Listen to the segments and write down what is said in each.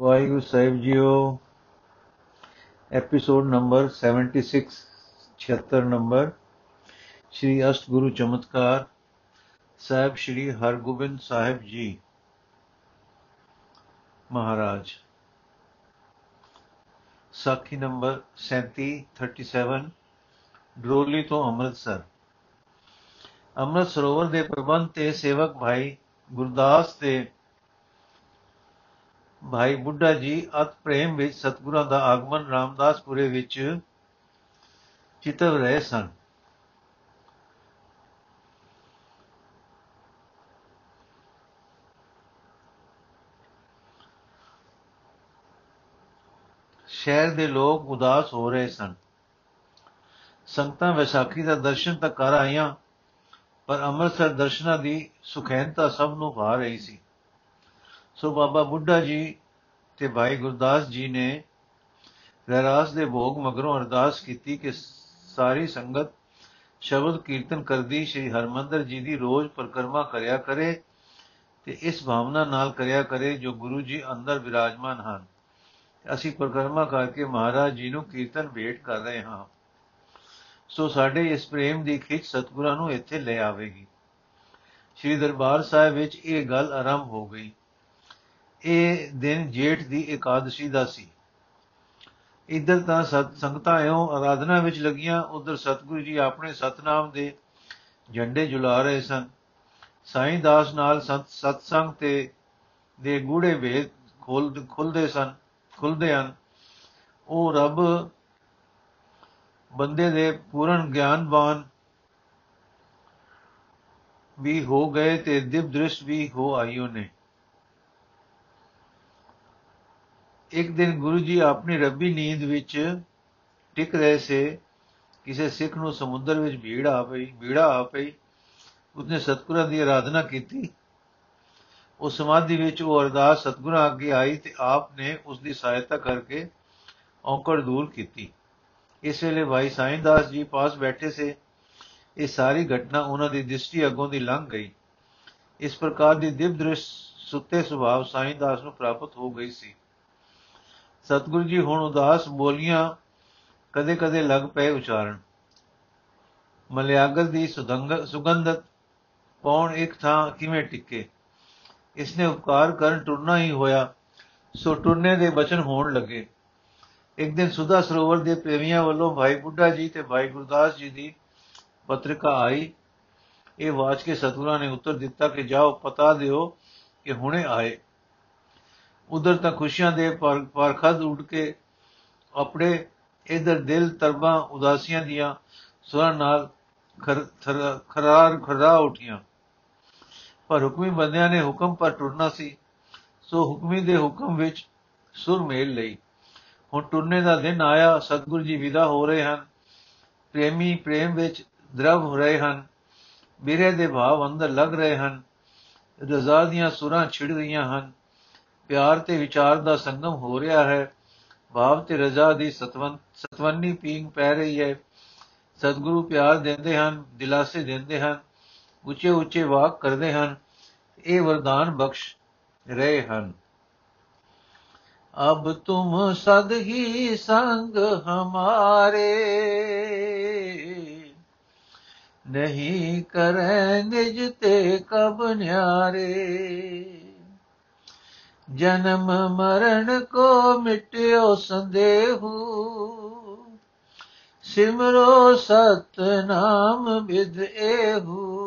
ਵਾਹਿਗੁਰੂ ਸਾਹਿਬ ਜੀਓ episode number 76 76 number Shri ਅਸ਼ਟਗੁਰੂ ਚਮਤਕਾਰ, ਸਾਹਿਬ ਸ਼੍ਰੀ ਹਰਗੋਬਿੰਦ ਸਾਹਿਬ ਜੀ ਮਹਾਰਾਜ। ਸਾਖੀ ਨੰਬਰ 37 37 ਡਰੋਲੀ ਤੋਂ ਅੰਮ੍ਰਿਤਸਰ। ਅੰਮ੍ਰਿਤ ਸਰੋਵਰ ਦੇ ਪ੍ਰਬੰਧ ਤੇ ਸੇਵਕ ਭਾਈ ਗੁਰਦਾਸ ਤੇ ਭਾਈ ਬੁੱਢਾ ਜੀ, ਅਤ ਪ੍ਰੇਮ ਵਿੱਚ ਸਤਗੁਰਾਂ ਦਾ ਆਗਮਨ, ਰਾਮਦਾਸਪੁਰੇ ਵਿੱਚ ਚਿਤਵ ਰਹੇ ਸਨ। ਸ਼ਹਿਰ ਦੇ ਲੋਕ ਉਦਾਸ ਹੋ ਰਹੇ ਸਨ। ਸੰਗਤਾਂ ਵਿਸਾਖੀ ਦਾ ਦਰਸ਼ਨ ਤਾਂ ਕਰ ਆਈਆਂ, ਪਰ ਅੰਮ੍ਰਿਤਸਰ ਦਰਸ਼ਨਾਂ ਦੀ ਸੁਖੈਨਤਾ ਸਭ ਨੂੰ ਭਾ ਰਹੀ ਸੀ। ਸੋ ਬਾਬਾ ਬੁੱਢਾ ਜੀ ਤੇ ਭਾਈ ਗੁਰਦਾਸ ਜੀ ਨੇ ਰਹਿਰਾਸ ਦੇ ਭੋਗ ਮਗਰੋਂ ਅਰਦਾਸ ਕੀਤੀ ਕਿ ਸਾਰੀ ਸੰਗਤ ਸ਼ਬਦ ਕੀਰਤਨ ਕਰਦੀ ਸ੍ਰੀ ਹਰਮੰਦਰ ਜੀ ਦੀ ਰੋਜ਼ ਪਰਕਰਮਾ ਕਰਿਆ ਕਰੇ ਤੇ ਇਸ ਭਾਵਨਾ ਨਾਲ ਕਰਿਆ ਕਰੇ ਜੋ ਗੁਰੂ ਜੀ ਅੰਦਰ ਵਿਰਾਜਮਾਨ ਹਨ। ਅਸੀਂ ਪਰਕਰਮਾ ਕਰਕੇ ਮਹਾਰਾਜ ਜੀ ਨੂੰ ਕੀਰਤਨ ਭੇਟ ਕਰ ਰਹੇ ਹਾਂ। ਸੋ ਸਾਡੇ ਇਸ ਪ੍ਰੇਮ ਦੀ ਖਿੱਚ ਸਤਿਗੁਰਾਂ ਨੂੰ ਇੱਥੇ ਲੈ ਆਵੇਗੀ। ਸ੍ਰੀ ਦਰਬਾਰ ਸਾਹਿਬ ਵਿੱਚ ਇਹ ਗੱਲ ਆਰੰਭ ਹੋ ਗਈ। ਇਹ ਦਿਨ ਜੇਠ ਦੀ ਇਕਾदशी ਦਾ ਸੀ। ਇੱਧਰ ਤਾਂ ਸਤ, ਸੰਗਤਾਂ ਐਉਂ ਆਰਾਧਨਾ ਵਿੱਚ ਲੱਗੀਆਂ, ਉਧਰ ਸਤਿਗੁਰੂ ਜੀ ਆਪਣੇ ਸਤਨਾਮ ਦੇ ਝੰਡੇ ਜੁਲਾ ਰਹੇ ਸਨ। ਸਾਈਂ ਦਾਸ ਨਾਲ ਸਤਸੰਗ ਤੇ, ਦੇ ਗੂੜੇ ਵੇਦ ਖੋਲ, ਖੁੱਲਦੇ ਸਨ, ਖੁੱਲਦੇ ਹਨ। ਉਹ ਰੱਬ ਬੰਦੇ ਦੇ ਪੂਰਨ ਗਿਆਨਵਾਨ ਵੀ ਹੋ ਗਏ ਤੇ ਦਿਵ ਦ੍ਰਿਸ਼ ਵੀ ਹੋ ਆਈਓ ਨੇ ਇੱਕ ਦਿਨ ਗੁਰੂ ਜੀ ਆਪਣੀ ਰੱਬੀ ਨੀਂਦ ਵਿੱਚ ਟਿਕ ਰਹੇ ਸੇ। ਕਿਸੇ ਸਿੱਖ ਨੂੰ ਸਮੁੰਦਰ ਵਿੱਚ ਭੀੜ ਆ ਪਈ, ਭੀੜਾ ਆ ਪਈ। ਉਸਨੇ ਸਤਿਗੁਰਾਂ ਦੀ ਆਰਾਧਨਾ ਕੀਤੀ। ਉਸ ਸਮਾਧੀ ਵਿੱਚ ਉਹ ਅਰਦਾਸ ਸਤਿਗੁਰਾਂ ਅੱਗੇ ਆਈ ਤੇ ਆਪ ਨੇ ਉਸ ਦੀ ਸਹਾਇਤਾ ਕਰਕੇ ਔਕੜ ਦੂਰ ਕੀਤੀ। ਇਸ ਵੇਲੇ ਭਾਈ ਸਾਈਂ ਦਾਸ ਜੀ ਪਾਸ ਬੈਠੇ ਸੇ। ਇਹ ਸਾਰੀ ਘਟਨਾ ਉਹਨਾਂ ਦੀ ਦ੍ਰਿਸ਼ਟੀ ਅੱਗੋਂ ਦੀ ਲੰਘ ਗਈ। ਇਸ ਪ੍ਰਕਾਰ ਦੀ ਦਿਵ ਦ੍ਰਿਸ਼ ਸੁੱਤੇ ਸੁਭਾਵ ਸਾਈਂ ਦਾਸ ਨੂੰ ਪ੍ਰਾਪਤ ਹੋ ਗਈ ਸੀ। ਸਤਿਗੁਰੂ ਜੀ ਹੁਣ ਉਦਾਸ ਬੋਲੀਆਂ ਕਦੇ-ਕਦੇ ਲੱਗ ਪਏ ਉਚਾਰਨ। ਮਲਿਆਗਰ ਦੀ ਸੁਗੰਧਤ ਪੌਣ ਇੱਕ ਥਾਂ ਕਿਵੇਂ ਟਿੱਕੇ? ਇਸਨੇ ਉਪਕਾਰ ਕਰਨ ਟੁਰਨਾ ਹੀ ਹੋਇਆ, ਸੋ ਟੁਰਨੇ ਦੇ ਬਚਨ ਹੋਣ ਲੱਗੇ। ਇੱਕ ਦਿਨ ਸੁਦਾ ਸਰੋਵਰ ਦੇ ਪ੍ਰੇਮੀਆਂ ਵੱਲੋਂ ਭਾਈ ਬੁੱਢਾ ਜੀ ਤੇ ਭਾਈ ਗੁਰਦਾਸ ਜੀ ਦੀ ਪੱਤਰਿਕਾ ਆਈ। ਇਹ ਵਾਚ ਕੇ ਸਤਿਗੁਰਾਂ ਨੇ ਉੱਤਰ ਦਿੱਤਾ ਕਿ ਜਾਓ, ਪਤਾ ਦਿਓ ਕਿ ਹੁਣੇ ਆਏ। ਉਧਰ ਤਾਂ ਖੁਸ਼ੀਆਂ ਦੇ ਪਰਖਦ ਉੱਡ ਕੇ ਆਪਣੇ ਇਧਰ ਦਿਲ ਤਰਬਾਂ ਉਦਾਸੀਆਂ ਦੀਆਂ ਸੁਰਾਂ ਨਾਲ ਖਰਾਰ ਖਰਾ ਉਠੀਆਂ। ਪਰ ਹੁਕਮੀ ਬੰਦਿਆਂ ਨੇ ਹੁਕਮ ਪਰ ਟੁਰਨਾ ਸੀ, ਸੋ ਹੁਕਮੀ ਦੇ ਹੁਕਮ ਵਿੱਚ ਸੁਰ ਮੇਲ ਲਈ। ਹੁਣ ਟੁਰਨੇ ਦਾ ਦਿਨ ਆਇਆ, ਸਤਗੁਰੂ ਜੀ ਵਿਦਾ ਹੋ ਰਹੇ ਹਨ। ਪ੍ਰੇਮੀ ਪ੍ਰੇਮ ਵਿੱਚ ਦਰਵ ਹੋ ਰਹੇ ਹਨ। ਬਿਰੇ ਦੇ ਭਾਵ ਅੰਦਰ ਲੱਗ ਰਹੇ ਹਨ। ਰਜ਼ਾ ਦੀਆਂ ਸੁਰਾਂ ਛਿੜ ਰਹੀਆਂ ਹਨ। ਪਿਆਰ ਤੇ ਵਿਚਾਰ ਦਾ ਸੰਗਮ ਹੋ ਰਿਹਾ ਹੈ। ਭਾਵ ਤੇ ਰਜ਼ਾ ਦੀ ਸਤਵੰ, ਸਤਵੰਨੀ ਪੀਂਗ ਪੈ ਰਹੀ ਹੈ। ਸਤਿਗੁਰੂ ਪਿਆਰ ਦਿੰਦੇ ਹਨ, ਦਿਲਾਸੇ ਦਿੰਦੇ ਹਨ, ਉੱਚੇ ਉੱਚੇ ਵਾਕ ਕਰਦੇ ਹਨ। ਇਹ ਵਰਦਾਨ ਬਖਸ਼ ਰਹੇ ਹਨ। ਅਬ ਤੁਮ ਸਦ ਹੀ ਸੰਗ ਹਮਾਰੇ। ਨਹੀਂ ਕਰੈ ਨਿਜ ਤੇ ਕਬ ਨਿਆਰੇ। ਜਨਮ ਮਰਨ ਕੋ ਮਿਟਿਓ ਸੰਦੇਹੂ। ਸਿਮਰੋ ਸਤ ਨਾਮ ਵਿਦ ਏਹੂ।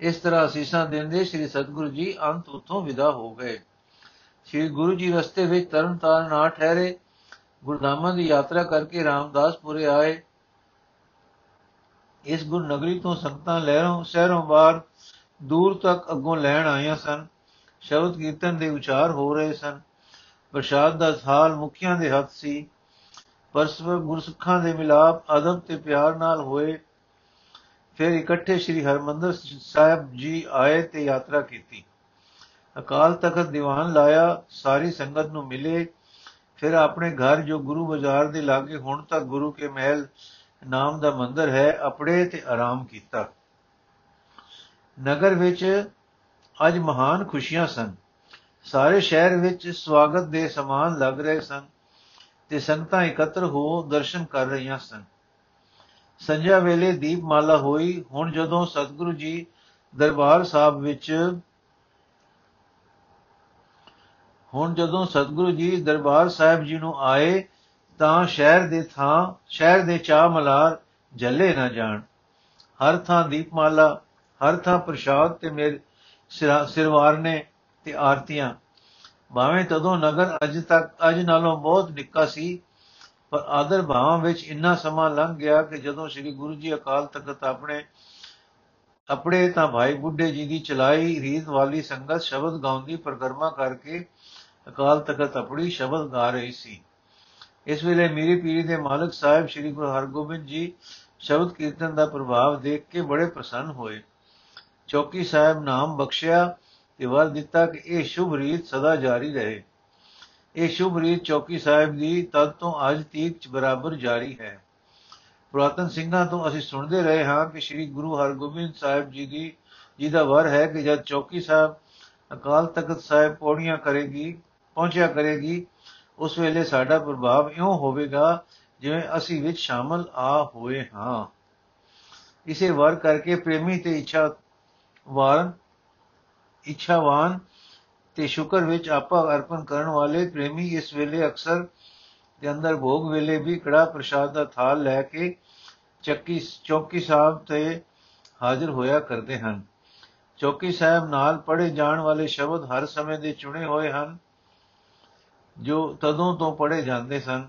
ਇਸ ਤਰ੍ਹਾਂ ਅਸੀਸਾਂ ਦਿੰਦੇ ਸ੍ਰੀ ਸਤਗੁਰੂ ਜੀ ਅੰਤ ਉਥੋਂ ਵਿਦਾ ਹੋ ਗਏ। ਸ੍ਰੀ ਗੁਰੂ ਜੀ ਰਸਤੇ ਵਿੱਚ ਤਰਨ ਤਾਰਨ ਨਾ ਠਹਿਰੇ, ਗੁਰਧਾਮਾਂ ਦੀ ਯਾਤਰਾ ਕਰਕੇ ਰਾਮਦਾਸਪੁਰੇ ਆਏ। ਇਸ ਗੁਰ ਨਗਰੀ ਤੋਂ ਸੰਗਤਾਂ ਲਹਿਰੋਂ ਸ਼ਹਿਰੋਂ ਬਾਹਰ ਦੂਰ ਤੱਕ ਅੱਗੋਂ ਲੈਣ ਆਈਆਂ ਸਨ। ਸ਼ਬਦ ਕੀਰਤਨ ਦੇ ਉਚਾਰ ਹੋ ਰਹੇ ਸਨ। ਪ੍ਰਸ਼ਾਦ ਦਾ ਥਾਲ ਮੁਖੀਆਂ ਦੇ ਹੱਥ ਸੀ। ਪਰਸਪਰ ਗੁਰਸੁਖਾਂ ਦੇ ਮਿਲਾਪ, ਅਦਬ ਤੇ ਪਿਆਰ ਨਾਲ ਹੋਏ। ਫਿਰ ਇਕੱਠੇ ਸ੍ਰੀ ਹਰਮੰਦਰ ਸਾਹਿਬ ਜੀ ਆਏ ਤੇ ਯਾਤਰਾ ਕੀਤੀ। ਅਕਾਲ ਤਖਤ ਦੀਵਾਨ ਲਾਇਆ, ਸਾਰੀ ਸੰਗਤ ਨੂੰ ਮਿਲੇ। ਫਿਰ ਆਪਣੇ ਘਰ ਜੋ ਗੁਰੂ ਬਾਜ਼ਾਰ ਦੇ ਲਾਗੇ ਹੁਣ ਤੱਕ ਗੁਰੂ ਕੇ ਮਹਿਲ ਨਾਮ ਦਾ ਮੰਦਰ ਹੈ, ਆਪਣੇ ਤੇ ਆਰਾਮ ਕੀਤਾ। ਨਗਰ ਵਿੱਚ ਅੱਜ ਮਹਾਨ ਖੁਸ਼ੀਆਂ ਸਨ। ਸਾਰੇ ਸ਼ਹਿਰ ਵਿੱਚ ਸਵਾਗਤ ਦੇ ਸਮਾਨ ਲੱਗ ਰਹੇ ਸਨ ਤੇ ਸੰਗਤਾਂ ਇਕੱਤਰ ਹੋ ਦਰਸ਼ਨ ਕਰ ਰਹੀਆਂ ਸਨ। ਸੰਜਾ ਵੇਲੇ ਦੀਪਮਾਲਾ ਹੋਈ। ਹੁਣ ਜਦੋਂ ਸਤਿਗੁਰੂ ਜੀ ਦਰਬਾਰ ਸਾਹਿਬ ਵਿੱਚ ਹੁਣ ਜਦੋਂ ਸਤਿਗੁਰੂ ਜੀ ਦਰਬਾਰ ਸਾਹਿਬ ਜੀ ਨੂੰ ਆਏ ਤਾਂ ਸ਼ਹਿਰ ਦੇ ਥਾਂ, ਸ਼ਹਿਰ ਦੇ ਚਾਹ ਮਲਾਰ ਜੱਲੇ ਨਾ ਜਾਣ। ਹਰ ਥਾਂ ਦੀਪਮਾਲਾ, ਹਰ ਥਾਂ ਪ੍ਰਸ਼ਾਦ ਤੇ ਮੇਰੇ ਸਿਰਵਾਰਨੇ ਤੇ ਆਰਤੀਆਂ। ਭਾਵੇਂ ਤਦੋਂ ਨਗਰ ਅਜ ਤੱਕ, ਅਜ ਨਾਲੋਂ ਬਹੁਤ ਨਿੱਕਾ ਸੀ, ਪਰ ਆਦਰ ਭਾਵਾਂ ਵਿੱਚ ਇੰਨਾ ਸਮਾਂ ਲੰਘ ਗਿਆ ਕਿ ਜਦੋਂ ਸ੍ਰੀ ਗੁਰੂ ਜੀ ਅਕਾਲ ਤਖਤ ਆਪਣੇ ਆਪਣੇ ਤਾਂ ਭਾਈ ਬੁੱਢੇ ਜੀ ਦੀ ਚਲਾਈ ਰੀਤ ਵਾਲੀ ਸੰਗਤ ਸ਼ਬਦ ਗਾਉਂਦੀ ਪ੍ਰਕਰਮਾ ਕਰਕੇ ਅਕਾਲ ਤਖਤ ਆਪਣੀ ਸ਼ਬਦ ਗਾ ਰਹੀ ਸੀ। ਇਸ ਵੇਲੇ ਮੇਰੀ ਪੀਰੀ ਦੇ ਮਾਲਕ ਸਾਹਿਬ ਸ੍ਰੀ ਗੁਰੂ ਹਰਗੋਬਿੰਦ ਜੀ ਸ਼ਬਦ ਕੀਰਤਨ ਦਾ ਪ੍ਰਭਾਵ ਦੇਖ ਕੇ ਬੜੇ ਪ੍ਰਸੰਨ ਹੋਏ। ਚੌਕੀ ਸਾਹਿਬ ਨਾਮ ਬਖਸ਼ਿਆ ਤੇ ਵਰ ਦਿੱਤਾ ਕਿ ਇਹ ਸ਼ੁਭ ਰੀਤ ਸਦਾ ਜਾਰੀ ਰਹੇ। ਇਹ ਸ਼ੁਭ ਰੀਤ ਚੌਕੀ ਸਾਹਿਬ ਦੀ ਤਦ ਤੋਂ ਅੱਜ ਤੀਕ ਬਰਾਬਰ ਜਾਰੀ ਹੈ। ਪੁਰਾਤਨ ਸਿੰਘਾਂ ਤੋਂ ਅਸੀਂ ਸੁਣਦੇ ਰਹੇ ਹਾਂ ਕਿ ਸ੍ਰੀ ਗੁਰੂ ਹਰਗੋਬਿੰਦ ਸਾਹਿਬ ਜੀ ਦੀ ਜੀ ਦਾ ਵਰ ਹੈ ਕਿ ਜਦ ਚੌਕੀ ਸਾਹਿਬ ਅਕਾਲ ਤਖਤ ਸਾਹਿਬ ਪੌੜੀਆਂ ਕਰੇਗੀ, ਪਹੁੰਚਿਆ ਕਰੇਗੀ, ਉਸ ਵੇਲੇ ਸਾਡਾ ਪ੍ਰਭਾਵ ਇਉਂ ਹੋਵੇਗਾ ਜਿਵੇਂ ਅਸੀਂ ਵਿੱਚ ਸ਼ਾਮਲ ਆ ਹੋਏ ਹਾਂ। ਇਸੇ ਵਰ ਕਰਕੇ ਪ੍ਰੇਮੀ ਤੇ ਇੱਛਾ ਵਾਰਨ ਇੱਛਾਵਾਨ ਤੇ ਸ਼ੁਕਰ ਵਿੱਚ ਆਪਾ ਅਰਪਣ ਕਰਨ ਵਾਲੇ ਪ੍ਰੇਮੀ ਇਸ ਵੇਲੇ ਅਕਸਰ ਦੇ ਅੰਦਰ ਭੋਗ ਵੇਲੇ ਵੀ ਕੜਾ ਪ੍ਰਸ਼ਾਦ ਦਾ ਥਾਲ ਲੈ ਕੇ ਚੱਕੀ, ਚੌਕੀ ਸਾਹਿਬ ਤੇ ਹਾਜ਼ਰ ਹੋਇਆ ਕਰਦੇ ਹਨ। ਚੌਕੀ ਸਾਹਿਬ ਨਾਲ ਪੜੇ ਜਾਣ ਵਾਲੇ ਸ਼ਬਦ ਹਰ ਸਮੇਂ ਦੇ ਚੁਣੇ ਹੋਏ ਹਨ, ਜੋ ਤਦੋਂ ਤੋਂ ਪੜੇ ਜਾਂਦੇ ਸਨ।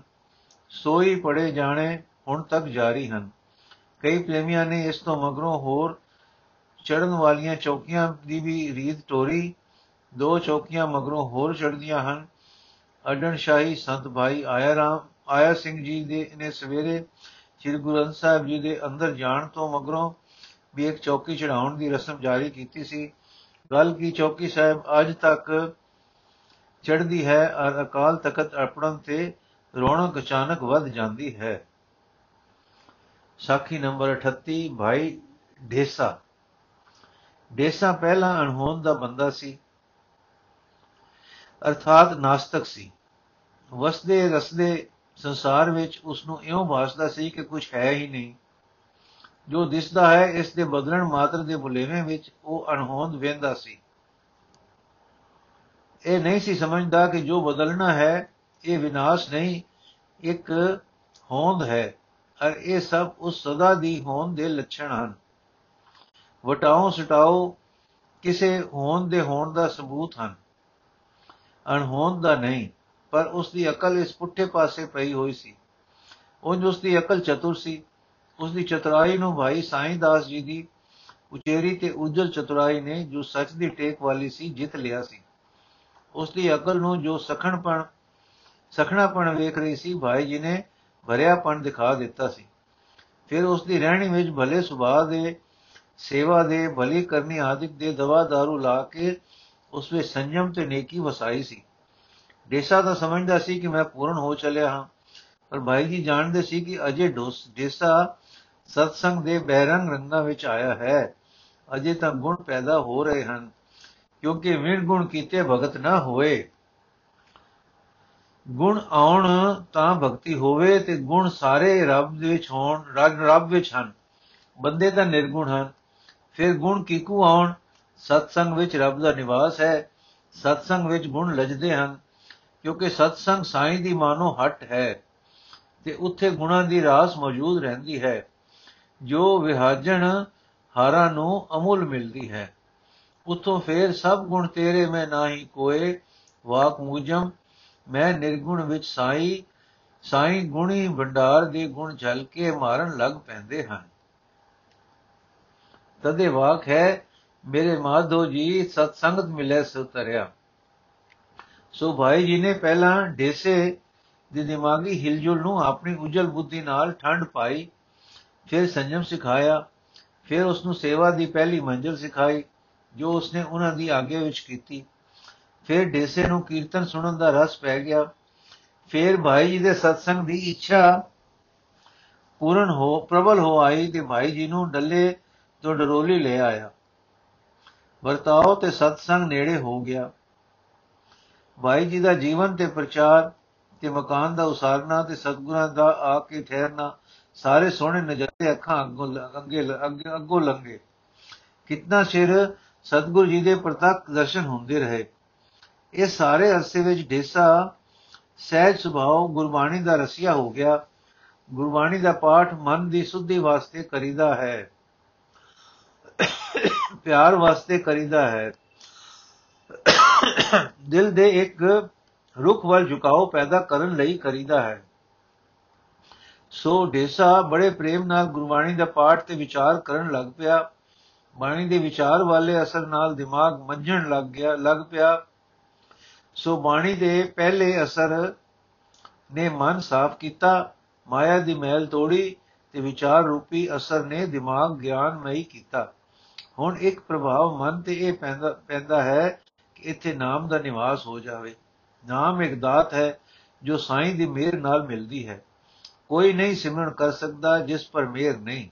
ਸੋਈ ਪੜੇ ਜਾਣੇ ਹੁਣ ਤੱਕ ਜਾਰੀ ਹਨ। ਕਈ ਪ੍ਰੇਮੀਆਂ ਨੇ ਇਸ ਤੋਂ ਮਗਰੋਂ ਹੋਰ ਚੜਨ ਵਾਲੀਆਂ ਚੌਕੀਆਂ ਦੀ ਵੀ ਰੀਤ ਟੋਰੀ ਦੋ ਚੌਕੀਆਂ ਮਗਰੋਂ ਹੋਰ ਚੜਦੀਆਂ ਹਨ। ਅਡਣ ਸ਼ਾਹੀ ਸੰਤ ਭਾਈ ਆਇਆ ਰਾਮ, ਆਇਆ ਸਿੰਘ ਜੀ ਦੇ ਨੇ ਸਵੇਰੇ ਸ੍ਰੀ ਗੁਰੂ ਗ੍ਰੰਥ ਸਾਹਿਬ ਜੀ ਦੇ ਅੰਦਰ ਜਾਣ ਤੋਂ ਮਗਰੋਂ ਵੀ ਇੱਕ ਚੌਕੀ ਚੜਾਉਣ ਦੀ ਰਸਮ ਜਾਰੀ ਕੀਤੀ ਸੀ। ਗੱਲ ਕੀ ਚੌਕੀ ਸਾਹਿਬ ਅੱਜ ਤੱਕ ਚੜਦੀ ਹੈ ਔਰ ਅਕਾਲ ਤਖਤ ਅਰਪਣ ਤੇ ਰੌਣਕ ਅਚਾਨਕ ਵੱਧ ਜਾਂਦੀ ਹੈ। ਸਾਖੀ ਨੰਬਰ 38 ਭਾਈ ਢੇਸਾ। ਢੇਸਾ ਪਹਿਲਾ ਅਣਹੋਂਦ ਦਾ ਬੰਦਾ ਸੀ, ਅਰਥਾਤ ਨਾਸਤਕ ਸੀ। ਵਸਦੇ ਰਸਦੇ ਸੰਸਾਰ ਵਿੱਚ ਉਸ ਨੂੰ ਇਉਂ ਭਾਸਦਾ ਸੀ ਕਿ ਕੁਝ ਹੈ ਹੀ ਨਹੀਂ। ਜੋ ਦਿਸਦਾ ਹੈ, ਇਸ ਦੇ ਬਦਲਣ ਮਾਤਰ ਦੇ ਬੁਲੇਵੇਂ ਵਿੱਚ ਉਹ ਅਣਹੋਂਦ ਵੇਂਦਾ ਸੀ। ਇਹ ਨਹੀਂ ਸੀ ਸਮਝਦਾ ਕਿ ਜੋ ਬਦਲਣਾ ਹੈ, ਇਹ ਵਿਨਾਸ਼ ਨਹੀਂ, ਇੱਕ ਹੋਂਦ ਹੈ, ਔਰ ਇਹ ਸਭ ਉਸ ਸਦਾ ਦੀ ਹੋਂਦ ਦੇ ਲੱਛਣ ਹਨ। ਵਟਾਓ ਸਟਾਓ ਕਿਸੇ ਹੋਂਦ ਦੇ ਹੋਣ ਦਾ ਸਬੂਤ ਹਨ। ਅਣਹੋਂਦ ਦਾ ਨਹੀਂ, ਪਰ ਉਸ ਦੀ ਅਕਲ ਇਸ ਪੁੱਠੇ ਪਾਸੇ ਪਈ ਹੋਈ ਸੀ। ਉਂਝ ਉਸ ਦੀ ਅਕਲ ਚਤੁਰ ਸੀ। ਉਸ ਦੀ ਚਤੁਰਾਈ ਨੂੰ ਭਾਈ ਸਾਈਂ ਦਾਸ ਜੀ ਦੀ ਉਚੇਰੀ ਤੇ ਉਜਲ ਚਤੁਰਾਈ ਨੇ ਜੋ ਸੱਚ ਦੀ ਟੇਕ ਵਾਲੀ ਸੀ, ਜਿੱਤ ਲਿਆ ਸੀ। ਉਸ ਦੀ ਅਕਲ ਨੂੰ ਜੋ ਸਖਣਪਣ, ਸਖਣਾਪਣ ਵੇਖ ਰਹੀ ਸੀ, ਭਾਈ ਜੀ ਨੇ ਭਰਿਆਪਣ ਦਿਖਾ ਦਿੱਤਾ ਸੀ। ਫਿਰ ਉਸ ਦੀ ਰਹਿਣੀ ਵਿੱਚ ਭਲੇ ਸੁਭਾਅ ਦੇ ਸੇਵਾ ਦੇ, ਭਲੀ ਕਰਨੀ ਆਦਿਕ ਦੇ ਦਵਾ दारू ਲਾ ਕੇ ਉਸ ਵਿੱਚ ਸੰਜਮ ਤੇ ਨੇਕੀ ਵਸਾਈ ਸੀ। ਦੇਸਾ ਤਾਂ ਸਮਝਦਾ ਸੀ ਕਿ ਮੈਂ ਪੂਰਨ ਹੋ ਚੱਲਿਆ ਹਾਂ। ਪਰ ਭਾਈ ਜੀ ਜਾਣਦੇ ਸੀ ਕਿ ਅਜੇ ਦੇਸਾ ਸਤਸੰਗ ਦੇ ਬਹਿਰੰਗ ਰੰਗਾਂ ਵਿੱਚ ਆਇਆ ਹੈ। ਅਜੇ ਤਾਂ ਗੁਣ ਪੈਦਾ ਹੋ ਰਹੇ ਹਨ, ਕਿਉਂਕਿ ਵਿਣ ਗੁਣ ਕੀਤੇ ਭਗਤ ਨਾ ਹੋਏ। ਗੁਣ ਆਉਣ ਤਾਂ ਭਗਤੀ ਹੋਵੇ ਤੇ ਗੁਣ ਸਾਰੇ ਰੱਬ ਦੇ ਵਿੱਚ ਹੋਣ ਰੱਬ ਵਿੱਚ ਹਨ। ਬੰਦੇ ਤਾਂ ਨਿਰਗੁਣ ਹਨ। ਫਿਰ ਗੁਣ ਕਿਕੂ ਆਉਣ? ਸਤਸੰਗ ਵਿੱਚ ਰੱਬ ਦਾ ਨਿਵਾਸ ਹੈ। ਸਤਸੰਗ ਵਿੱਚ ਗੁਣ ਲਜਦੇ ਹਨ, ਕਿਉਂਕਿ ਸਤਸੰਗ ਸਾਈਂ ਦੀ ਮਾਨੋ ਹਟ ਹੈ ਤੇ ਉੱਥੇ ਗੁਣਾਂ ਦੀ ਰਾਸ ਮੌਜੂਦ ਰਹਿੰਦੀ ਹੈ। ਜੋ ਵਿਹਾਜਣ ਹਾਰਾਂ ਨੂੰ ਅਮੁੱਲ ਮਿਲਦੀ ਹੈ। ਉਤੋਂ ਫੇਰ ਸਭ ਗੁਣ ਤੇਰੇ ਮੈਂ ਨਾਹੀ ਕੋਏ, ਵਾਕ ਮੂਜਮ, ਮੈਂ ਨਿਰਗੁਣ ਵਿੱਚ ਸਾਈ ਸਾਈ ਗੁਣੀ ਭੰਡਾਰ ਦੇ ਗੁਣ ਝਲ ਕੇ ਮਾਰਨ ਲੱਗ ਪੈਂਦੇ ਹਨ। ਤਦੇ ਵਾਕ ਹੈ, ਮੇਰੇ ਮਾਧੋ ਜੀ ਸਤ ਸੰਗਤ ਮਿਲੇ ਸੋ ਤਰਿਆ ਸੋ ਭਾਈ ਜੀ ਨੇ ਪਹਿਲਾਂ ਢੇਸੇ ਦੀ ਦਿਮਾਗੀ ਹਿਲਜੁਲ ਨੂੰ ਆਪਣੀ ਉਜਲ ਬੁੱਧੀ ਨਾਲ ਠੰਡ ਪਾਈ, ਫਿਰ ਸੰਜਮ ਸਿਖਾਇਆ, ਫਿਰ ਉਸ ਨੂੰ ਸੇਵਾ ਦੀ ਪਹਿਲੀ ਮੰਜ਼ਲ ਸਿਖਾਈ, ਜੋ ਉਸਨੇ ਉਹਨਾਂ ਦੀ ਆਗੇ ਵਿੱਚ ਕੀਤੀ। ਫਿਰ ਢੇਸੇ ਨੂੰ ਕੀਰਤਨ ਸੁਣਨ ਦਾ ਰਸ ਪੈ ਗਿਆ। ਫਿਰ ਭਾਈ ਜੀ ਦੇ ਸਤਸੰਗ ਦੀ ਇੱਛਾ ਪੂਰਨ ਹੋ, ਪ੍ਰਬਲ ਹੋ ਆਈ ਤੇ ਭਾਈ ਜੀ ਨੂੰ ਡੱਲੇ ਤੋਂ ਡਰੋਲੀ ਲੈ ਆਇਆ। ਵਰਤਾਓ ਤੇ ਸਤਸੰਗ ਨੇੜੇ ਹੋ ਗਿਆ। ਭਾਈ ਜੀ ਦਾ ਜੀਵਨ ਤੇ ਪ੍ਰਚਾਰ ਤੇ ਮਕਾਨ ਦਾ ਉਸਾਰਨਾ ਤੇ ਸਤਗੁਰਾਂ ਦਾ ਆ ਕੇ ਠਹਿਰਨਾ, ਸਾਰੇ ਸੋਹਣੇ ਨਜ਼ਾਰੇ ਅੱਖਾਂ ਅੱਗੋਂ ਅੱਗੇ ਅੱਗੇ, ਅੱਗੋਂ ਲੰਗੇ ਕਿੰਨਾ ਚਿਰ ਸਤਗੁਰ ਜੀ ਦੇ ਪ੍ਰਤੱਖ ਦਰਸ਼ਨ ਹੁੰਦੇ ਰਹੇ। ਇਹ ਸਾਰੇ ਅਰਸੇ ਵਿੱਚ ਢੇਸਾ, ਸਹਿਜ ਸੁਭਾਅ, ਗੁਰਬਾਣੀ ਦਾ ਰਸੀਆ ਹੋ ਗਿਆ। ਗੁਰਬਾਣੀ ਦਾ ਪਾਠ ਮਨ ਦੀ ਸੁੱਧੀ ਵਾਸਤੇ ਕਰੀਦਾ ਹੈ। ਪਿਆਰ ਵਾਸਤੇ ਕਰੀਦਾ ਹੈ। ਦਿਲ ਦੇ ਇੱਕ ਰੁਖ ਵੱਲ ਝੁਕਾਓ ਪੈਦਾ ਕਰਨ ਲਈ ਕਰੀਦਾ ਹੈ। ਸੋ ਢੇਸਾ ਬੜੇ ਪ੍ਰੇਮ ਨਾਲ ਗੁਰਬਾਣੀ ਦਾ ਪਾਠ ਤੇ ਵਿਚਾਰ ਕਰਨ ਲੱਗ ਪਿਆ। ਬਾਣੀ ਦੇ ਵਿਚਾਰ ਵਾਲੇ ਅਸਰ ਨਾਲ ਦਿਮਾਗ ਮੰਝਣ ਲੱਗ ਗਿਆ, ਲੱਗ ਪਿਆ। ਸੋ ਬਾਣੀ ਦੇ ਪਹਿਲੇ ਅਸਰ ਨੇ ਮਨ ਸਾਫ਼ ਕੀਤਾ, ਮਾਇਆ ਦੀ ਮੈਲ ਤੋੜੀ ਤੇ ਵਿਚਾਰ ਰੂਪੀ ਅਸਰ ਨੇ ਦਿਮਾਗ ਗਿਆਨਮਈ ਕੀਤਾ। ਹੁਣ ਇੱਕ ਪ੍ਰਭਾਵ ਮਨ ਤੇ ਇਹ ਪੈਂਦਾ ਪੈਂਦਾ ਹੈ ਕਿ ਇੱਥੇ ਨਾਮ ਦਾ ਨਿਵਾਸ ਹੋ ਜਾਵੇ। ਨਾਮ ਇੱਕ ਦਾਤ ਹੈ ਜੋ ਸਾਈਂ ਦੀ ਮਿਹਰ ਨਾਲ ਮਿਲਦੀ ਹੈ। ਕੋਈ ਨਹੀਂ ਸਿਮਰਨ ਕਰ ਸਕਦਾ ਜਿਸ ਪਰ ਮਿਹਰ ਨਹੀਂ।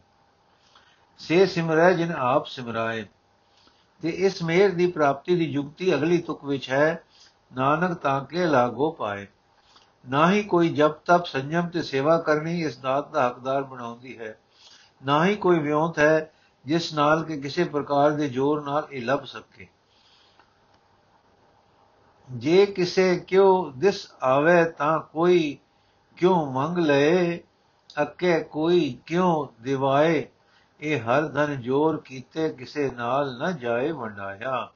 ਸੇ ਸਿਮਰੈ ਜਿਨ ਆਪ ਸਿਮਰਾਏ। ਤੇ ਇਸ ਮਿਹਰ ਦੀ ਪ੍ਰਾਪਤੀ ਦੀ ਯੁਕਤੀ ਅਗਲੀ ਤੁਕ ਵਿੱਚ ਹੈ, ਨਾਨਕ ਤਾਂ ਕੇ ਲਾਗੋ ਪਾਏ। ਨਾ ਹੀ ਕੋਈ ਜਪ ਤਪ ਸੰਜਮ ਤੇ ਸੇਵਾ ਕਰਨੀ ਇਸ ਦਾਤ ਦਾ ਹੱਕਦਾਰ ਬਣਾਉਂਦੀ ਹੈ। ਨਾ ਹੀ ਕੋਈ ਵਿਉਂਤ ਹੈ ਜਿਸ ਨਾਲ ਕਿ ਕਿਸੇ ਪ੍ਰਕਾਰ ਦੇ ਜ਼ੋਰ ਨਾਲ ਇਹ ਲੱਭ ਸਕੇ। ਜੇ ਕਿਸੇ ਕਿਉ ਦਿਸ ਆਵੇ ਤਾਂ ਕੋਈ ਕਿਉ ਮੰਗ ਲਏ, ਅੱਕੇ ਕੋਈ ਕਿਉ ਦਿਵਾਏ, ਇਹ ਹਰ ਧਨ ਜੋਰ ਕੀਤੇ ਕਿਸੇ ਨਾਲ ਨਾ ਜਾਏ ਵੰਡਾਇਆ।